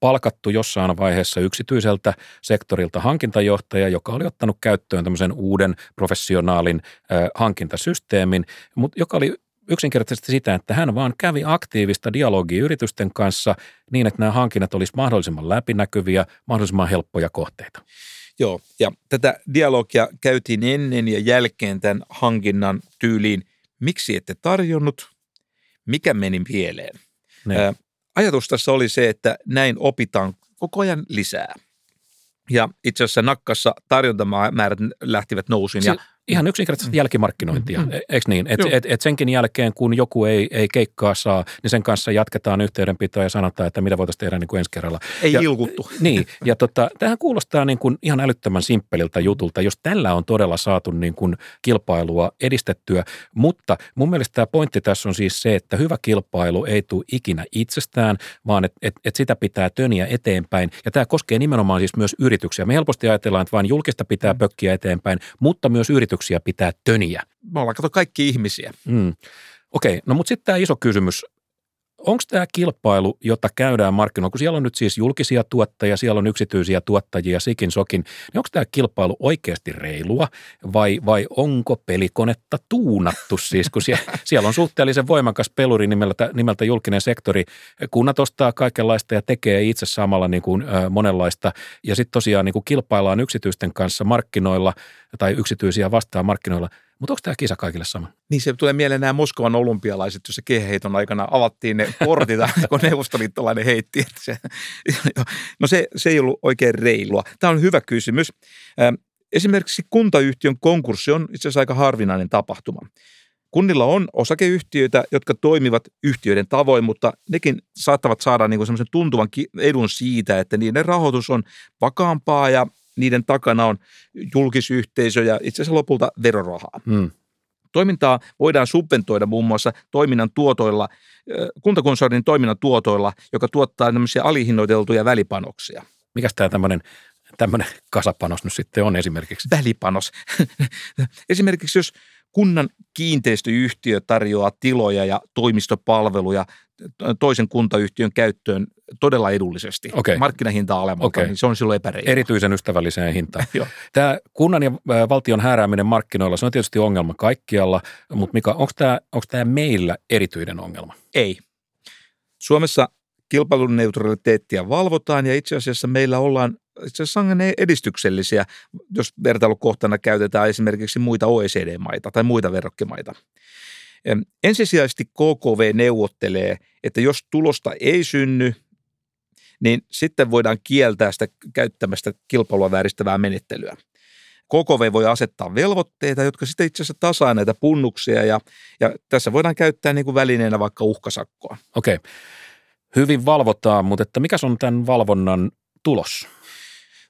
palkattu jossain vaiheessa yksityiseltä sektorilta hankintajohtaja, joka oli ottanut käyttöön tämmöisen uuden professionaalin hankintasysteemin, mutta joka oli yksinkertaisesti sitä, että hän vaan kävi aktiivista dialogia yritysten kanssa niin, että nämä hankinnat olisivat mahdollisimman läpinäkyviä, mahdollisimman helppoja kohteita. Joo, ja tätä dialogia käytiin ennen ja jälkeen tämän hankinnan tyyliin. Miksi ette tarjonnut? Mikä meni pieleen? Ää, ajatus tässä oli se, että näin opitaan koko ajan lisää. Ja itse asiassa nakkassa tarjontamäärät lähtivät nousuun. Ja Ihan yksinkertaisesti mm. jälkimarkkinointia, mm. eikö niin? Että et, et senkin jälkeen, kun joku ei, ei keikkaa saa, niin sen kanssa jatketaan yhteydenpitoa ja sanotaan, että mitä voitaisiin tehdä niin kuin ensi kerralla. Ei ja, ilkuttu. Niin, ja tota, tähän kuulostaa niin kuin ihan älyttömän simppeliltä jutulta, jos tällä on todella saatu niin kuin kilpailua edistettyä. Mutta mun mielestä tämä pointti tässä on siis se, että hyvä kilpailu ei tule ikinä itsestään, vaan että et, et sitä pitää töniä eteenpäin. Ja tämä koskee nimenomaan siis myös yrityksiä. Me helposti ajatellaan, että vain julkista pitää pökkiä eteenpäin, mutta myös yritykset yrityksiä pitää töniä. Me ollaan kato kaikki ihmisiä. Mm. Okei, no mutta sitten tämä iso kysymys, onko tämä kilpailu, jota käydään markkinoilla, kun siellä on nyt siis julkisia tuottajia, siellä on yksityisiä tuottajia, sikin sokin, niin onko tämä kilpailu oikeasti reilua vai, vai onko pelikonetta tuunattu siis, kun siellä, siellä on suhteellisen voimakas peluri nimeltä, nimeltä julkinen sektori. Kunnat ostaa kaikenlaista ja tekee itse samalla niin kuin, ö, monenlaista ja sitten tosiaan niin kuin kilpaillaan yksityisten kanssa markkinoilla tai yksityisiä vastaan markkinoilla – mutta onko tämä kisa kaikille sama? Niin se tulee mieleen nämä Moskovan olympialaiset, jossa kehheiton aikana avattiin ne portit, kun neuvostoliittolainen heitti. Että se, no se, se ei ollut oikein reilua. Tämä on hyvä kysymys. Esimerkiksi kuntayhtiön konkurssi on itse asiassa aika harvinainen tapahtuma. Kunnilla on osakeyhtiöitä, jotka toimivat yhtiöiden tavoin, mutta nekin saattavat saada niin semmoisen tuntuvan edun siitä, että niiden rahoitus on vakaampaa ja niiden takana on julkisyhteisö ja itse asiassa lopulta verorahaa. Hmm. Toimintaa voidaan subventoida muun muassa toiminnan tuotoilla, kuntakonsernin toiminnan tuotoilla, joka tuottaa tämmöisiä alihinnoiteltuja välipanoksia. Mikäs tämä tämmöinen tämmöinen kasapanos nyt sitten on esimerkiksi? Välipanos. esimerkiksi jos kunnan kiinteistöyhtiö tarjoaa tiloja ja toimistopalveluja toisen kuntayhtiön käyttöön todella edullisesti. Okay. Markkinahinta alemmalta, okay. niin se on silloin epäreilu. Erityisen ystävälliseen hintaan. tämä kunnan ja valtion häärääminen markkinoilla, se on tietysti ongelma kaikkialla, mutta Mika, onko tämä, onko tämä meillä erityinen ongelma? Ei. Suomessa kilpailun neutraliteettia valvotaan ja itse asiassa meillä ollaan itse asiassa edistyksellisiä, jos vertailukohtana käytetään esimerkiksi muita OECD-maita tai muita verrokkimaita. Ensisijaisesti KKV neuvottelee, että jos tulosta ei synny, niin sitten voidaan kieltää sitä käyttämästä kilpailua vääristävää menettelyä. KKV voi asettaa velvoitteita, jotka sitten itse asiassa tasaa näitä punnuksia ja, ja tässä voidaan käyttää niin kuin välineenä vaikka uhkasakkoa. Okei. Hyvin valvotaan, mutta että mikä on tämän valvonnan tulos?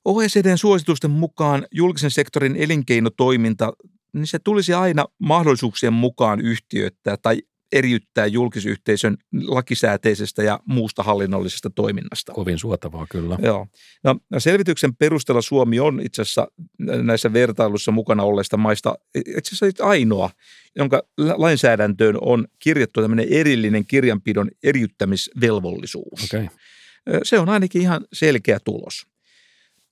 OECDn suositusten mukaan julkisen sektorin elinkeinotoiminta, niin se tulisi aina mahdollisuuksien mukaan yhtiöittää tai eriyttää julkisyhteisön lakisääteisestä ja muusta hallinnollisesta toiminnasta. Kovin suotavaa kyllä. Joo. No, selvityksen perusteella Suomi on itse asiassa näissä vertailuissa mukana olleista maista itse asiassa ainoa, jonka lainsäädäntöön on kirjattu tämmöinen erillinen kirjanpidon eriyttämisvelvollisuus. Okay. Se on ainakin ihan selkeä tulos.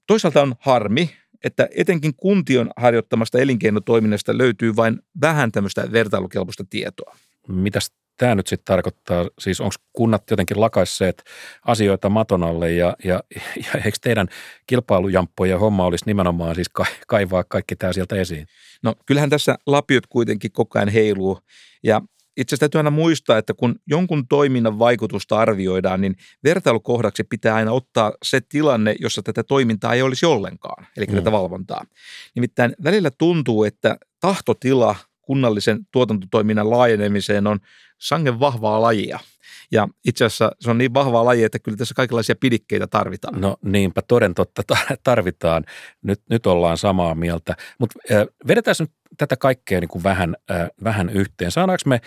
Toisaalta on harmi, että etenkin kuntion harjoittamasta elinkeinotoiminnasta löytyy vain vähän tämmöistä vertailukelpoista tietoa. Mitäs tämä nyt sitten tarkoittaa? Siis onko kunnat jotenkin lakaisseet asioita maton alle ja, ja, ja eikö teidän kilpailujamppoja homma olisi nimenomaan siis kaivaa kaikki tämä sieltä esiin? No kyllähän tässä lapiot kuitenkin koko ajan heiluu ja itse asiassa täytyy aina muistaa, että kun jonkun toiminnan vaikutusta arvioidaan, niin vertailukohdaksi pitää aina ottaa se tilanne, jossa tätä toimintaa ei olisi ollenkaan, eli mm. tätä valvontaa. Nimittäin välillä tuntuu, että tahtotila kunnallisen tuotantotoiminnan laajenemiseen on sangen vahvaa lajia. Ja itse asiassa se on niin vahvaa laji, että kyllä tässä kaikenlaisia pidikkeitä tarvitaan. No niinpä toden totta tarvitaan. Nyt, nyt ollaan samaa mieltä. Mutta äh, vedetään nyt tätä kaikkea niin kuin vähän, äh, vähän yhteen. Saadaanko me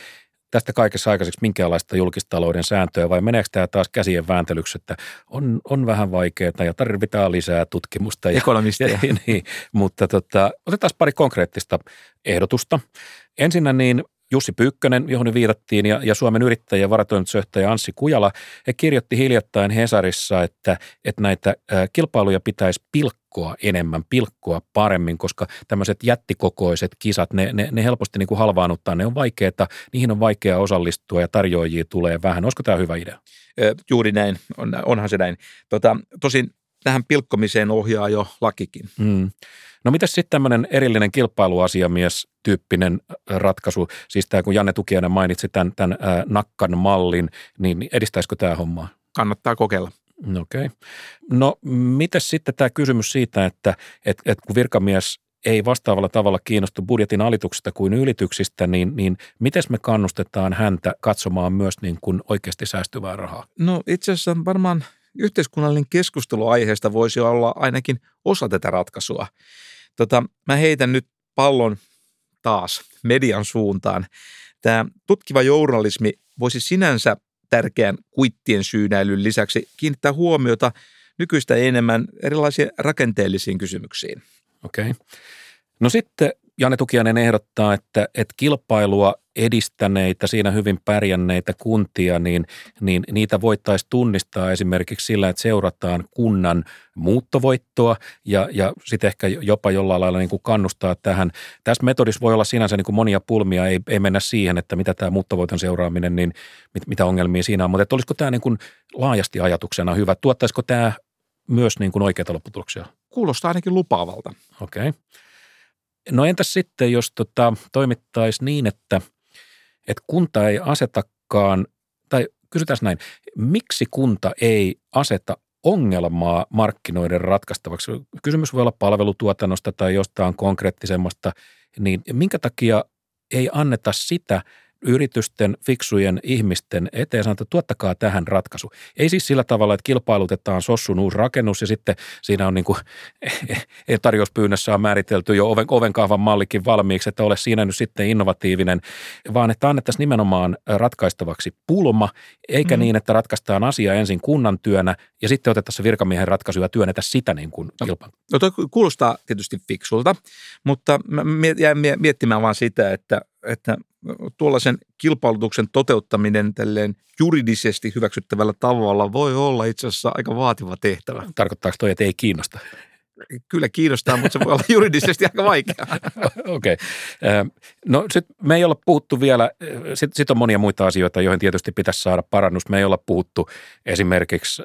tästä kaikessa aikaiseksi minkäänlaista julkistalouden sääntöä vai meneekö tämä taas käsien vääntelyksi, että on, on vähän vaikeaa ja tarvitaan lisää tutkimusta. Ja, Ekonomistia. Ja, niin, mutta tota, otetaan pari konkreettista ehdotusta. Ensinnä niin Jussi Pyykkönen, johon viitattiin, ja, ja Suomen yrittäjien varatoimitusjohtaja Anssi Kujala, he kirjoitti hiljattain Hesarissa, että, että näitä kilpailuja pitäisi pilkkoa enemmän, pilkkoa paremmin, koska tämmöiset jättikokoiset kisat, ne, ne, ne helposti niin kuin halvaannuttaa, ne on vaikeita, niihin on vaikea osallistua ja tarjoajia tulee vähän. Olisiko tämä hyvä idea? Juuri näin, on, onhan se näin. Tota, tosin tähän pilkkomiseen ohjaa jo lakikin. Mm. No mitäs sitten tämmöinen erillinen kilpailuasiamies tyyppinen ratkaisu, siis tämä kun Janne Tukiainen mainitsi tämän, tämän äh, nakkan mallin, niin edistäisikö tämä hommaa? Kannattaa kokeilla. Okei. Okay. No miten sitten tämä kysymys siitä, että et, et kun virkamies ei vastaavalla tavalla kiinnostu budjetin alituksesta kuin ylityksistä, niin, niin miten me kannustetaan häntä katsomaan myös niin kuin oikeasti säästyvää rahaa? No itse asiassa varmaan yhteiskunnallinen keskustelu aiheesta voisi olla ainakin osa tätä ratkaisua. Tota, mä heitän nyt pallon taas median suuntaan. Tämä tutkiva journalismi voisi sinänsä tärkeän kuittien syynäilyn lisäksi kiinnittää huomiota nykyistä enemmän erilaisiin rakenteellisiin kysymyksiin. Okei. Okay. No sitten Janne Tukiainen ehdottaa, että, että kilpailua edistäneitä, siinä hyvin pärjänneitä kuntia, niin, niin niitä voitaisiin tunnistaa esimerkiksi sillä, että seurataan kunnan muuttovoittoa ja, ja sitten ehkä jopa jollain lailla niin kuin kannustaa tähän. Tässä metodissa voi olla sinänsä niin kuin monia pulmia, ei, ei mennä siihen, että mitä tämä muuttovoiton seuraaminen, niin mit, mitä ongelmia siinä on, mutta että olisiko tämä niin kuin laajasti ajatuksena hyvä? Tuottaisiko tämä myös niin kuin oikeita lopputuloksia? Kuulostaa ainakin lupaavalta. Okei. Okay. No entäs sitten, jos tota, toimittaisi niin, että, että kunta ei asetakaan, tai kysytään näin, miksi kunta ei aseta ongelmaa markkinoiden ratkaistavaksi? Kysymys voi olla palvelutuotannosta tai jostain konkreettisemmasta, niin minkä takia ei anneta sitä – yritysten, fiksujen ihmisten eteen sanotaan, että tuottakaa tähän ratkaisu. Ei siis sillä tavalla, että kilpailutetaan Sossun uusi rakennus ja sitten siinä on niin kuin, tarjouspyynnössä on määritelty jo oven, ovenkahvan mallikin valmiiksi, että ole siinä nyt sitten innovatiivinen, vaan että annettaisiin nimenomaan ratkaistavaksi pulma, eikä mm. niin, että ratkaistaan asia ensin kunnan työnä ja sitten otettaisiin virkamiehen ratkaisu ja työnnetä sitä niin kuin no, no toi kuulostaa tietysti fiksulta, mutta mä jäin miettimään vaan sitä, että, että tuollaisen kilpailutuksen toteuttaminen tälleen juridisesti hyväksyttävällä tavalla voi olla itse asiassa aika vaativa tehtävä. Tarkoittaako toi, että ei kiinnosta? Kyllä kiinnostaa, mutta se voi olla juridisesti aika vaikeaa. Okei. Okay. No sitten me ei olla puhuttu vielä, sitten sit on monia muita asioita, joihin tietysti pitäisi saada parannus. Me ei olla puhuttu esimerkiksi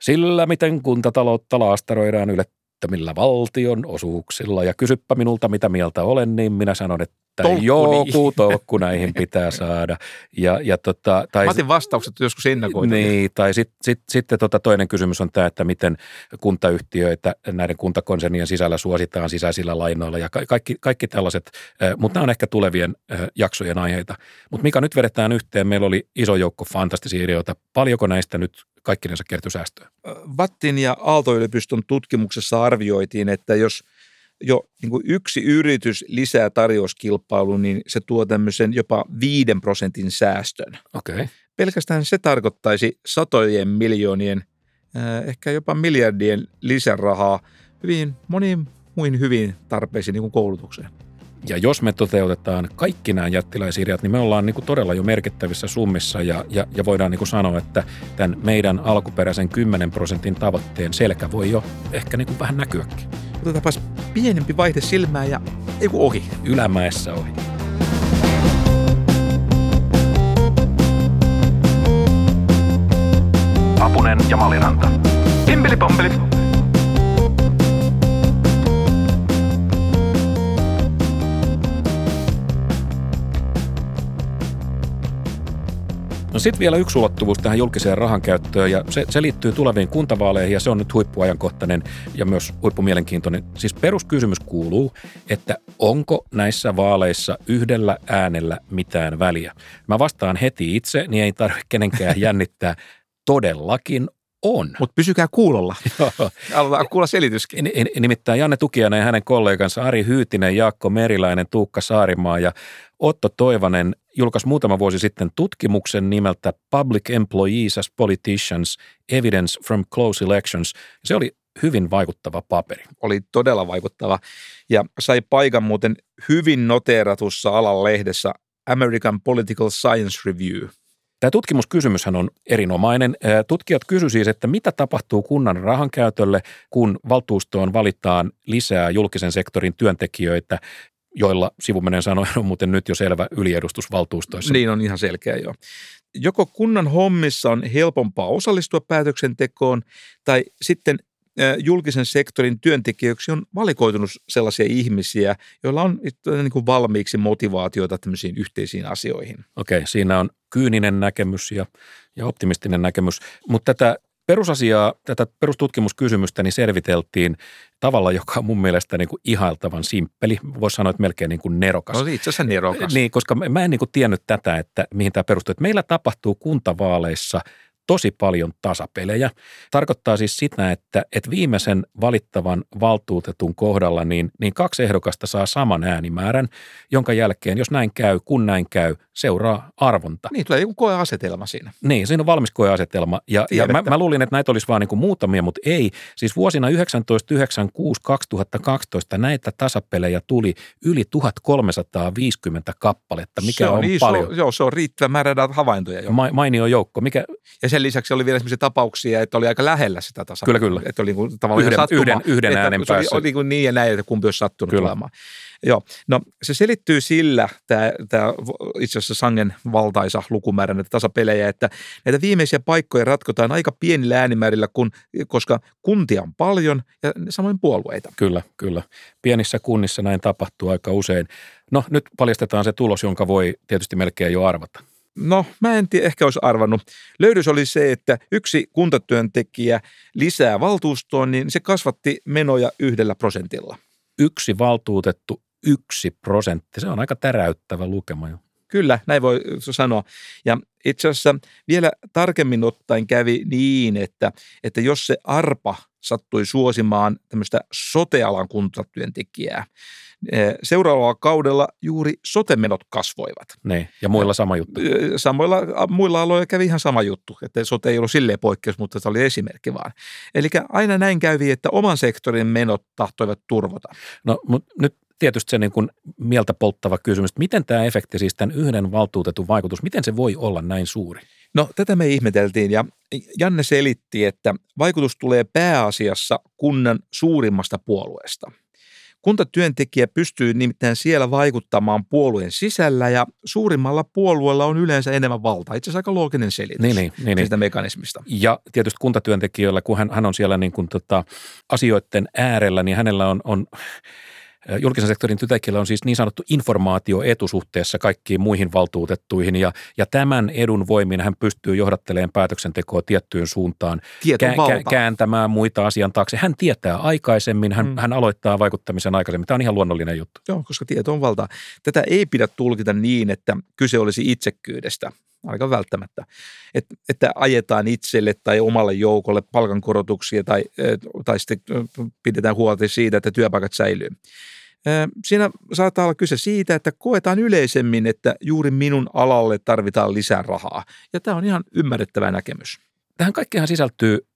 sillä, miten kuntataloutta laastaroidaan ylettömillä valtion osuuksilla. Ja kysyppä minulta, mitä mieltä olen, niin minä sanon, että tolkku joku tolkku näihin pitää saada. Ja, ja tota, tai, Mä otin vastaukset joskus ennakoitavia. Niin, tai sitten sit, sit tota toinen kysymys on tämä, että miten kuntayhtiöitä näiden kuntakonsernien sisällä suositaan sisäisillä lainoilla ja kaikki, kaikki tällaiset, mutta nämä on ehkä tulevien jaksojen aiheita. Mutta mikä nyt vedetään yhteen, meillä oli iso joukko fantastisia ideoita. Paljonko näistä nyt kaikkinensa kertyi säästöä? Vattin ja Aalto-yliopiston tutkimuksessa arvioitiin, että jos – jo niin kuin yksi yritys lisää tarjouskilpailuun, niin se tuo tämmöisen jopa viiden prosentin säästön. Okay. Pelkästään se tarkoittaisi satojen miljoonien, äh, ehkä jopa miljardien lisärahaa hyvin moniin muihin hyvin tarpeisiin niin kuin koulutukseen. Ja jos me toteutetaan kaikki nämä jättiläisirjat, niin me ollaan niin kuin todella jo merkittävissä summissa ja, ja, ja voidaan niin kuin sanoa, että tämän meidän alkuperäisen 10 prosentin tavoitteen selkä voi jo ehkä niin kuin vähän näkyäkin. Otetaanpas pienempi vaihde silmään ja ei ohi. Ylämäessä ohi. Apunen ja Maliranta. Pimpeli pompeli. No sitten vielä yksi ulottuvuus tähän julkiseen rahan käyttöön ja se, se liittyy tuleviin kuntavaaleihin ja se on nyt huippuajankohtainen ja myös huippumielenkiintoinen. Siis peruskysymys kuuluu, että onko näissä vaaleissa yhdellä äänellä mitään väliä? Mä vastaan heti itse, niin ei tarvitse kenenkään jännittää. Todellakin on. Mutta pysykää kuulolla. Aloitetaan kuulla selityskin. Nimittäin Janne Tukianen ja hänen kollegansa Ari Hyytinen, Jaakko Meriläinen, Tuukka Saarimaa ja Otto Toivanen julkaisi muutama vuosi sitten tutkimuksen nimeltä Public Employees as Politicians, Evidence from Close Elections. Se oli hyvin vaikuttava paperi. Oli todella vaikuttava ja sai paikan muuten hyvin noteeratussa alan lehdessä American Political Science Review. Tämä tutkimuskysymyshän on erinomainen. Tutkijat kysyivät siis, että mitä tapahtuu kunnan rahankäytölle, kun valtuustoon valitaan lisää julkisen sektorin työntekijöitä, joilla sivumenen sanoen on muuten nyt jo selvä yliedustus valtuustoissa. Niin on ihan selkeä joo. Joko kunnan hommissa on helpompaa osallistua päätöksentekoon tai sitten julkisen sektorin työntekijöiksi on valikoitunut sellaisia ihmisiä, joilla on niin kuin valmiiksi motivaatiota tämmöisiin yhteisiin asioihin. Okei, siinä on kyyninen näkemys ja, ja optimistinen näkemys, mutta tätä perusasiaa, tätä perustutkimuskysymystä niin selviteltiin tavalla, joka on mun mielestä niin kuin ihailtavan simppeli. Voisi sanoa, että melkein niin kuin nerokas. No itse asiassa nerokas. Niin, koska mä en niin kuin tiennyt tätä, että mihin tämä perustuu. Että meillä tapahtuu kuntavaaleissa tosi paljon tasapelejä. Tarkoittaa siis sitä, että, että viimeisen valittavan valtuutetun kohdalla niin, niin kaksi ehdokasta saa saman äänimäärän, jonka jälkeen, jos näin käy, kun näin käy, seuraa arvonta. Niin, tulee joku koeasetelma siinä. Niin, siinä on valmis koeasetelma. Ja, ja mä, mä luulin, että näitä olisi vaan niin kuin muutamia, mutta ei. Siis vuosina 1996-2012 näitä tasapelejä tuli yli 1350 kappaletta, mikä se on, on iso, paljon. Joo, se on riittävä määrä havaintoja jo. Ma, mainio joukko. Mikä, Ja sen lisäksi oli vielä sellaisia tapauksia, että oli aika lähellä sitä tasa. Kyllä, kyllä. Että oli niin kuin tavallaan Yhden- sattuma, yhden- yhden että äänen oli, päässä. oli niin, kuin niin ja näin, että kumpi olisi sattunut Kyllä. tulemaan. Joo, no se selittyy sillä, tämä, tämä itse asiassa sangen valtaisa lukumäärä näitä tasapelejä, että näitä viimeisiä paikkoja ratkotaan aika pienillä äänimäärillä, kun, koska kuntia on paljon ja samoin puolueita. Kyllä, kyllä. Pienissä kunnissa näin tapahtuu aika usein. No nyt paljastetaan se tulos, jonka voi tietysti melkein jo arvata. No, mä en tiedä, ehkä olisi arvannut. Löydys oli se, että yksi kuntatyöntekijä lisää valtuustoon, niin se kasvatti menoja yhdellä prosentilla. Yksi valtuutettu, yksi prosentti. Se on aika täräyttävä lukema jo. Kyllä, näin voi sanoa. Ja itse asiassa vielä tarkemmin ottaen kävi niin, että, että jos se arpa sattui suosimaan tämmöistä sotealan kuntatyöntekijää, seuraavalla kaudella juuri sotemenot kasvoivat. Niin, ja muilla sama juttu. Samoilla muilla aloilla kävi ihan sama juttu, että sote ei ollut silleen poikkeus, mutta se oli esimerkki vaan. Eli aina näin kävi, että oman sektorin menot tahtoivat turvata. No, mutta nyt tietysti se niin kuin mieltä polttava kysymys, että miten tämä efekti, siis tämän yhden valtuutetun vaikutus, miten se voi olla näin suuri? No tätä me ihmeteltiin ja Janne selitti, että vaikutus tulee pääasiassa kunnan suurimmasta puolueesta. Kuntatyöntekijä pystyy nimittäin siellä vaikuttamaan puolueen sisällä ja suurimmalla puolueella on yleensä enemmän valtaa. Itse asiassa aika looginen selitys Niin, niin, niin, niin. siitä mekanismista. Ja tietysti kuntatyöntekijöillä, kun hän, hän on siellä niin kuin tota, asioiden äärellä, niin hänellä on, on julkisen sektorin työntekijällä on siis niin sanottu informaatioetu suhteessa kaikkiin muihin valtuutettuihin ja, ja tämän edun voimin hän pystyy johdattelemaan päätöksentekoa tiettyyn suuntaan, on valta. kääntämään muita asian taakse. Hän tietää aikaisemmin, hän, mm. hän aloittaa vaikuttamisen aikaisemmin. Tämä on ihan luonnollinen juttu. Joo, koska tieto on valtaa. Tätä ei pidä tulkita niin, että kyse olisi itsekkyydestä, aika välttämättä. Et, että ajetaan itselle tai omalle joukolle palkankorotuksia tai, tai sitten pidetään huolta siitä, että työpaikat säilyy. Siinä saattaa olla kyse siitä, että koetaan yleisemmin, että juuri minun alalle tarvitaan lisää rahaa. Ja tämä on ihan ymmärrettävä näkemys. Tähän kaikkeen sisältyy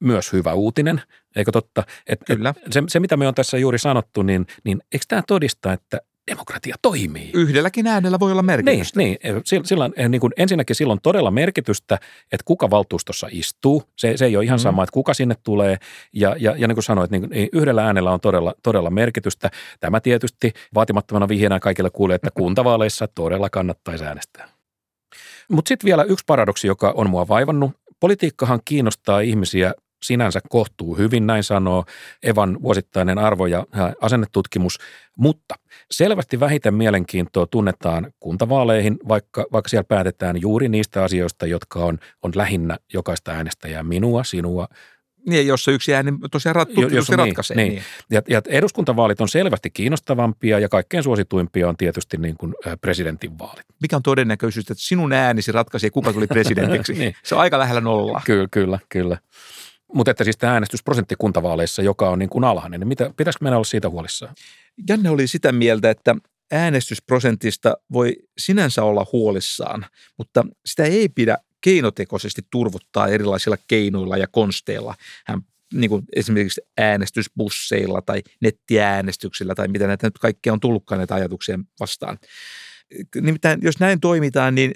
myös hyvä uutinen, eikö totta? Et, Kyllä. Et se, se, mitä me on tässä juuri sanottu, niin, niin eikö tämä todista, että demokratia toimii? Yhdelläkin äänellä voi olla Niin, merkitystä. niin. Sillä, sillä, on, niin kuin ensinnäkin silloin todella merkitystä, että kuka valtuustossa istuu. Se, se ei ole ihan Mm. sama, että kuka sinne tulee. Ja, ja, ja niin kuin sanoit, niin, niin yhdellä äänellä on todella, todella merkitystä. Tämä tietysti vaatimattomana vihjeenä kaikille kuulee, että kuntavaaleissa todella kannattaisi äänestää. Mutta sitten vielä yksi paradoksi, joka on mua vaivannut. Politiikkahan kiinnostaa ihmisiä sinänsä kohtuu hyvin, näin sanoo Evan vuosittainen arvo- ja asennetutkimus, mutta selvästi vähiten mielenkiintoa tunnetaan kuntavaaleihin, vaikka, vaikka siellä päätetään juuri niistä asioista, jotka on, on lähinnä jokaista äänestäjää, minua, sinua. Niin, jos se yksi ääni tosiaan rat, Jo- jos on niin, ratkaisee. niin. Ja, ja eduskuntavaalit on selvästi kiinnostavampia ja kaikkein suosituimpia on tietysti niin kuin presidentinvaalit. mikä on todennäköisyys, että sinun äänisi ratkaisee, kuka tuli presidentiksi. Niin. Se on aika lähellä nollaa. Kyllä, kyllä, kyllä. Mutta että siis tämä äänestysprosentti kuntavaaleissa, joka on niin kuin alhainen, niin mitä, pitäisikö meidän olla siitä huolissaan? Janne oli sitä mieltä, että äänestysprosentista voi sinänsä olla huolissaan, mutta sitä ei pidä keinotekoisesti turvuttaa erilaisilla keinoilla ja konsteilla. Hän niin kuin esimerkiksi äänestysbusseilla tai nettiäänestyksillä tai mitä näitä nyt kaikkea on tullutkaan näitä ajatuksia vastaan. Nimittäin jos näin toimitaan, niin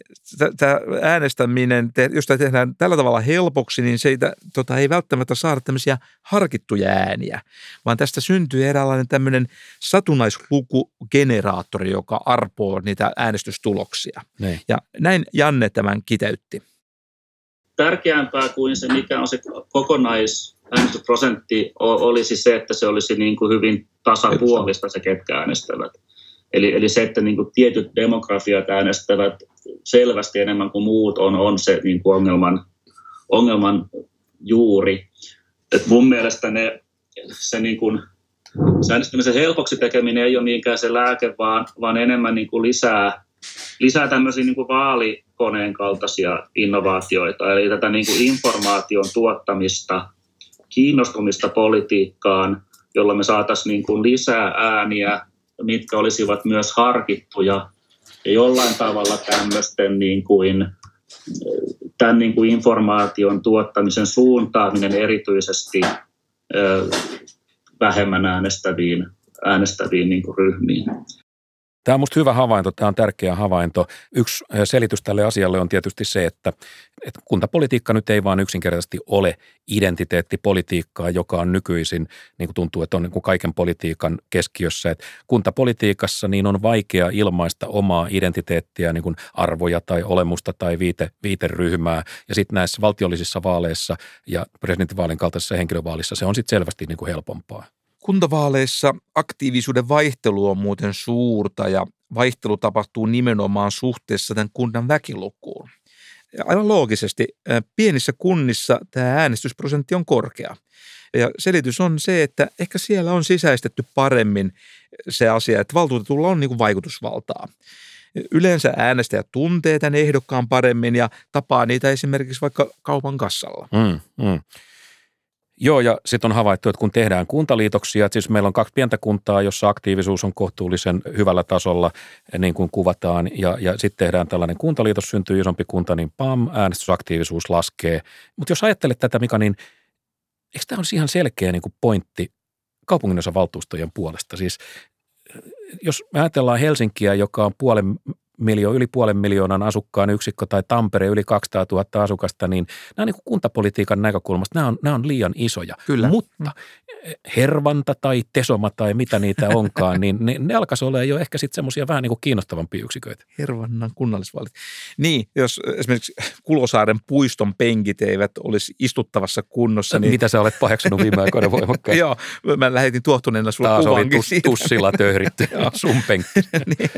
tämä äänestäminen, te- jos tämä tehdään tällä tavalla helpoksi, niin se ei, tota, ei välttämättä saada tämmöisiä harkittuja ääniä, vaan tästä syntyy eräänlainen tämmöinen satunnaislukugeneraattori, joka arpoo niitä äänestystuloksia. Niin. Ja näin Janne tämän kiteytti. tärkeämpää kuin se, mikä on se kokonaisäänestysprosentti, o- olisi se, että se olisi niin kuin hyvin tasapuolista se, ketkä äänestävät. Eli, eli se, että niin kuin tietyt demografiat äänestävät selvästi enemmän kuin muut, on, on se niin kuin ongelman, ongelman juuri. Et mun mielestä ne, se, niin kuin, se äänestämisen helpoksi tekeminen ei ole niinkään se lääke, vaan, vaan enemmän niin kuin lisää, lisää tämmöisiä niin kuin vaali, koneen kaltaisia innovaatioita. Eli tätä niin kuin informaation tuottamista, kiinnostumista politiikkaan, jolla me saataisiin niin kuin lisää ääniä, mitkä olisivat myös harkittuja ja jollain tavalla tämmöisten niin kuin, tämän niin kuin informaation tuottamisen suuntaaminen erityisesti vähemmän äänestäviin, äänestäviin niin kuin ryhmiin. Tämä on minusta hyvä havainto, tämä on tärkeä havainto. Yksi selitys tälle asialle on tietysti se, että, että kuntapolitiikka nyt ei vaan yksinkertaisesti ole identiteettipolitiikkaa, joka on nykyisin, niin kuin tuntuu, että on niin kuin kaiken politiikan keskiössä. Että kuntapolitiikassa niin on vaikea ilmaista omaa identiteettiä, niin kuin arvoja tai olemusta tai viite, viiteryhmää. Ja sitten näissä valtiollisissa vaaleissa ja presidentinvaalin kaltaisessa henkilövaalissa se on sitten selvästi niin kuin helpompaa. Kuntavaaleissa aktiivisuuden vaihtelu on muuten suurta ja vaihtelu tapahtuu nimenomaan suhteessa tämän kunnan väkilukuun. Aivan loogisesti, pienissä kunnissa tämä äänestysprosentti on korkea. Ja selitys on se, että ehkä siellä on sisäistetty paremmin se asia, että valtuutetulla on niin kuin vaikutusvaltaa. Yleensä äänestäjät tuntee tämän ehdokkaan paremmin ja tapaa niitä esimerkiksi vaikka kaupan kassalla. Mm, mm. Joo, ja sitten on havaittu, että kun tehdään kuntaliitoksia, että siis meillä on kaksi pientä kuntaa, jossa aktiivisuus on kohtuullisen hyvällä tasolla, niin kuin kuvataan, ja, ja sitten tehdään tällainen kuntaliitos, syntyy isompi kunta, niin pam, äänestysaktiivisuus laskee. Mutta jos ajattelet tätä, Mika, niin eikö tämä olisi ihan selkeä niin kuin pointti kaupunginosavaltuustojen puolesta? Siis jos me ajatellaan Helsinkiä, joka on puolen miljo, yli puolen miljoonan asukkaan yksikkö tai Tampere yli 200 000 asukasta, niin nämä on niin kuin kuntapolitiikan näkökulmasta, nämä on, nämä on liian isoja. Kyllä. Mutta Hervanta tai Tesoma tai mitä niitä onkaan, niin ne, ne alkaisi olla jo ehkä sitten semmoisia vähän niin kuin kiinnostavampia yksiköitä. Hervannan kunnallisvaalit. Niin, jos esimerkiksi Kulosaaren puiston penkit eivät olisi istuttavassa kunnossa. Niin... Mitä sä olet paheksunut viime aikoina voimakkaasti? Joo, mä lähetin tuohtuneena sulle Taas oli tus, tussilla töhritty sun penkki. niin,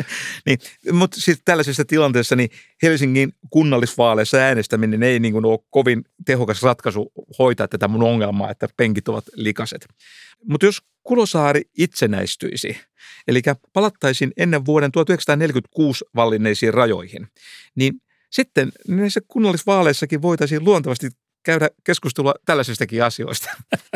niin, mutta siis tällaisessa tilanteessa niin Helsingin kunnallisvaaleissa äänestäminen ei niin kuin ole kovin tehokas ratkaisu hoitaa tätä mun ongelmaa, että penkit ovat likaset. Mutta jos Kulosaari itsenäistyisi, eli palattaisiin ennen vuoden 1946 vallinneisiin rajoihin, niin sitten näissä kunnallisvaaleissakin voitaisiin luontevasti käydä keskustelua tällaisistakin asioista.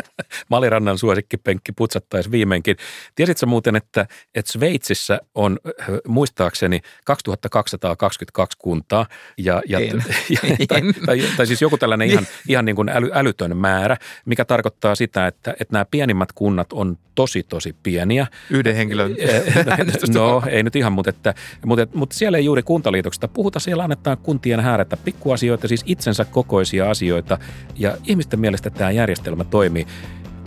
Malirannan suosikkipenkki putsattaisi viimeinkin. Tiesitkö muuten, että, että Sveitsissä on muistaakseni 2222 kuntaa ja, ja, en. ja tai, tai, tai, siis joku tällainen ihan, Niin. ihan niin kuin äly, älytön määrä, mikä tarkoittaa sitä, että, että nämä pienimmät kunnat on tosi tosi pieniä. Yhden henkilön äänestystä. No ei nyt ihan, mutta, että, mutta, mutta siellä ei juuri kuntaliitoksesta puhuta. Siellä annetaan kuntien häärätä pikkuasioita, siis itsensä kokoisia asioita ja ihmisten mielestä tämä järjestelmä toimii.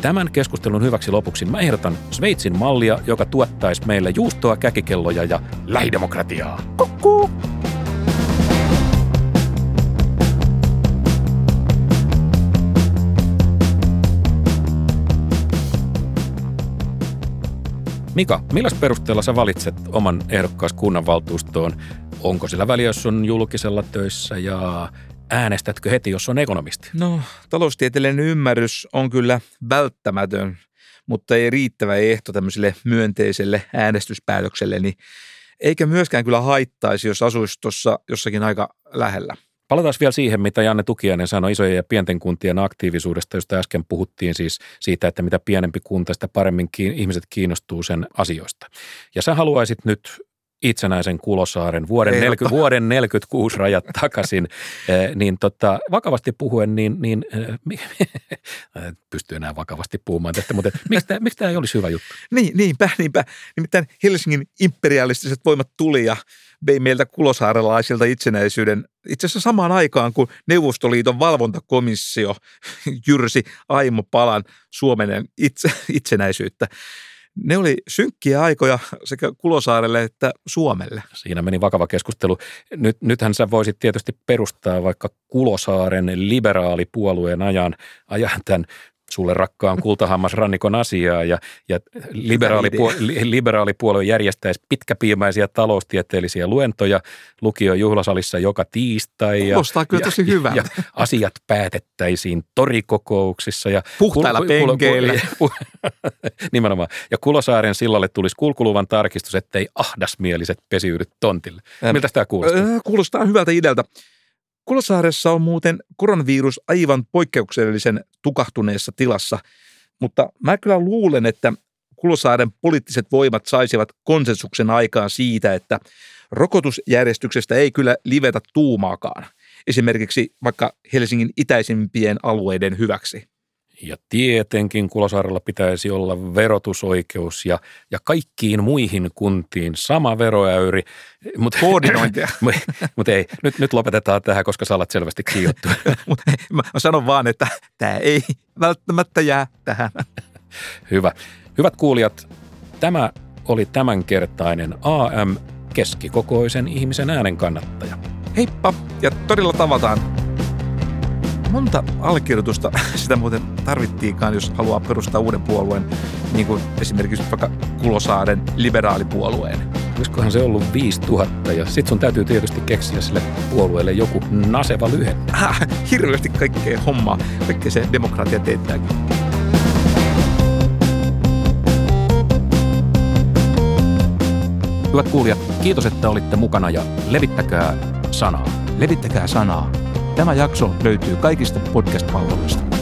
Tämän keskustelun hyväksi lopuksi mä ehdotan Sveitsin mallia, joka tuottaisi meille juustoa, käkikelloja ja lähidemokratiaa. Kukkuu! Mika, millä perusteella sä valitset oman ehdokkaas kunnanvaltuustoon? Onko sillä väliä, jos on julkisella töissä ja äänestätkö heti, jos on ekonomisti? No, taloustieteellinen ymmärrys on kyllä välttämätön, mutta ei riittävä ehto tämmöiselle myönteiselle äänestyspäätökselle, niin eikä myöskään kyllä haittaisi, jos asuisi tuossa jossakin aika lähellä. Palataan vielä siihen, mitä Janne Tukiainen sanoi isojen ja pienten kuntien aktiivisuudesta, josta äsken puhuttiin siis siitä, että mitä pienempi kunta, sitä paremmin ihmiset kiinnostuu sen asioista. Ja sä haluaisit nyt itsenäisen Kulosaaren vuoden, 40, vuoden 46 rajat takaisin, niin tota, vakavasti puhuen, niin, niin pystyy enää vakavasti puhumaan tästä, mutta miksi tämä, miksi tämä ei olisi hyvä juttu? Niin, niinpä, niinpä. Nimittäin Helsingin imperialistiset voimat tuli ja vei meiltä kulosaarelaisilta itsenäisyyden itse asiassa samaan aikaan, kun Neuvostoliiton valvontakomissio jyrsi Aimo Palan Suomen itse, itsenäisyyttä. Ne oli synkkiä aikoja sekä Kulosaarelle että Suomelle. Siinä meni vakava keskustelu. Nyt, nythän sä voisit tietysti perustaa vaikka Kulosaaren liberaalipuolueen ajan, ajan tämän sulle rakkaan kultahammasrannikon asiaa ja, ja liberaalipuolue, liberaalipuolue järjestäisi pitkäpiimäisiä taloustieteellisiä luentoja lukion juhlasalissa joka tiistai. Kuulostaa kyllä tosi hyvältä. Ja, ja asiat päätettäisiin torikokouksissa. Ja Puhtailla kul, penkeillä. Kul, nimenomaan. Ja Kulosaaren sillalle tulisi kulkuluvan tarkistus, ettei ahdasmieliset pesiydy tontille. Miltä tämä kuulostaa? Kuulostaa hyvältä idealta. Kulosaaressa on muuten koronavirus aivan poikkeuksellisen tukahtuneessa tilassa, mutta mä kyllä luulen, että Kulosaaren poliittiset voimat saisivat konsensuksen aikaan siitä, että rokotusjärjestyksestä ei kyllä livetä tuumaakaan, esimerkiksi vaikka Helsingin itäisimpien alueiden hyväksi. Ja tietenkin Kulosaarella pitäisi olla verotusoikeus ja, ja kaikkiin muihin kuntiin sama veroäyri. Mut, Koordinointia. Mutta ei, nyt, nyt lopetetaan tähän, koska sä alat selvästi kiiottua. Mut mä sanon vaan, että tämä ei välttämättä jää tähän. Hyvä. Hyvät kuulijat, tämä oli tämänkertainen AM keskikokoisen ihmisen äänen kannattaja. Heippa ja todella tavataan monta allekirjoitusta sitä muuten tarvittiinkaan, jos haluaa perustaa uuden puolueen, niin kuin esimerkiksi vaikka Kulosaaren liberaalipuolueen. Olisikohan se ollut 5000 ja sit sun täytyy tietysti keksiä sille puolueelle joku naseva lyhe. Ah, hirveästi kaikkea hommaa. Kaikkea se demokratia teettääkin. Hyvät kuulijat, kiitos, että olitte mukana ja levittäkää sanaa. Levittäkää sanaa. Tämä jakso löytyy kaikista podcast-palveluista.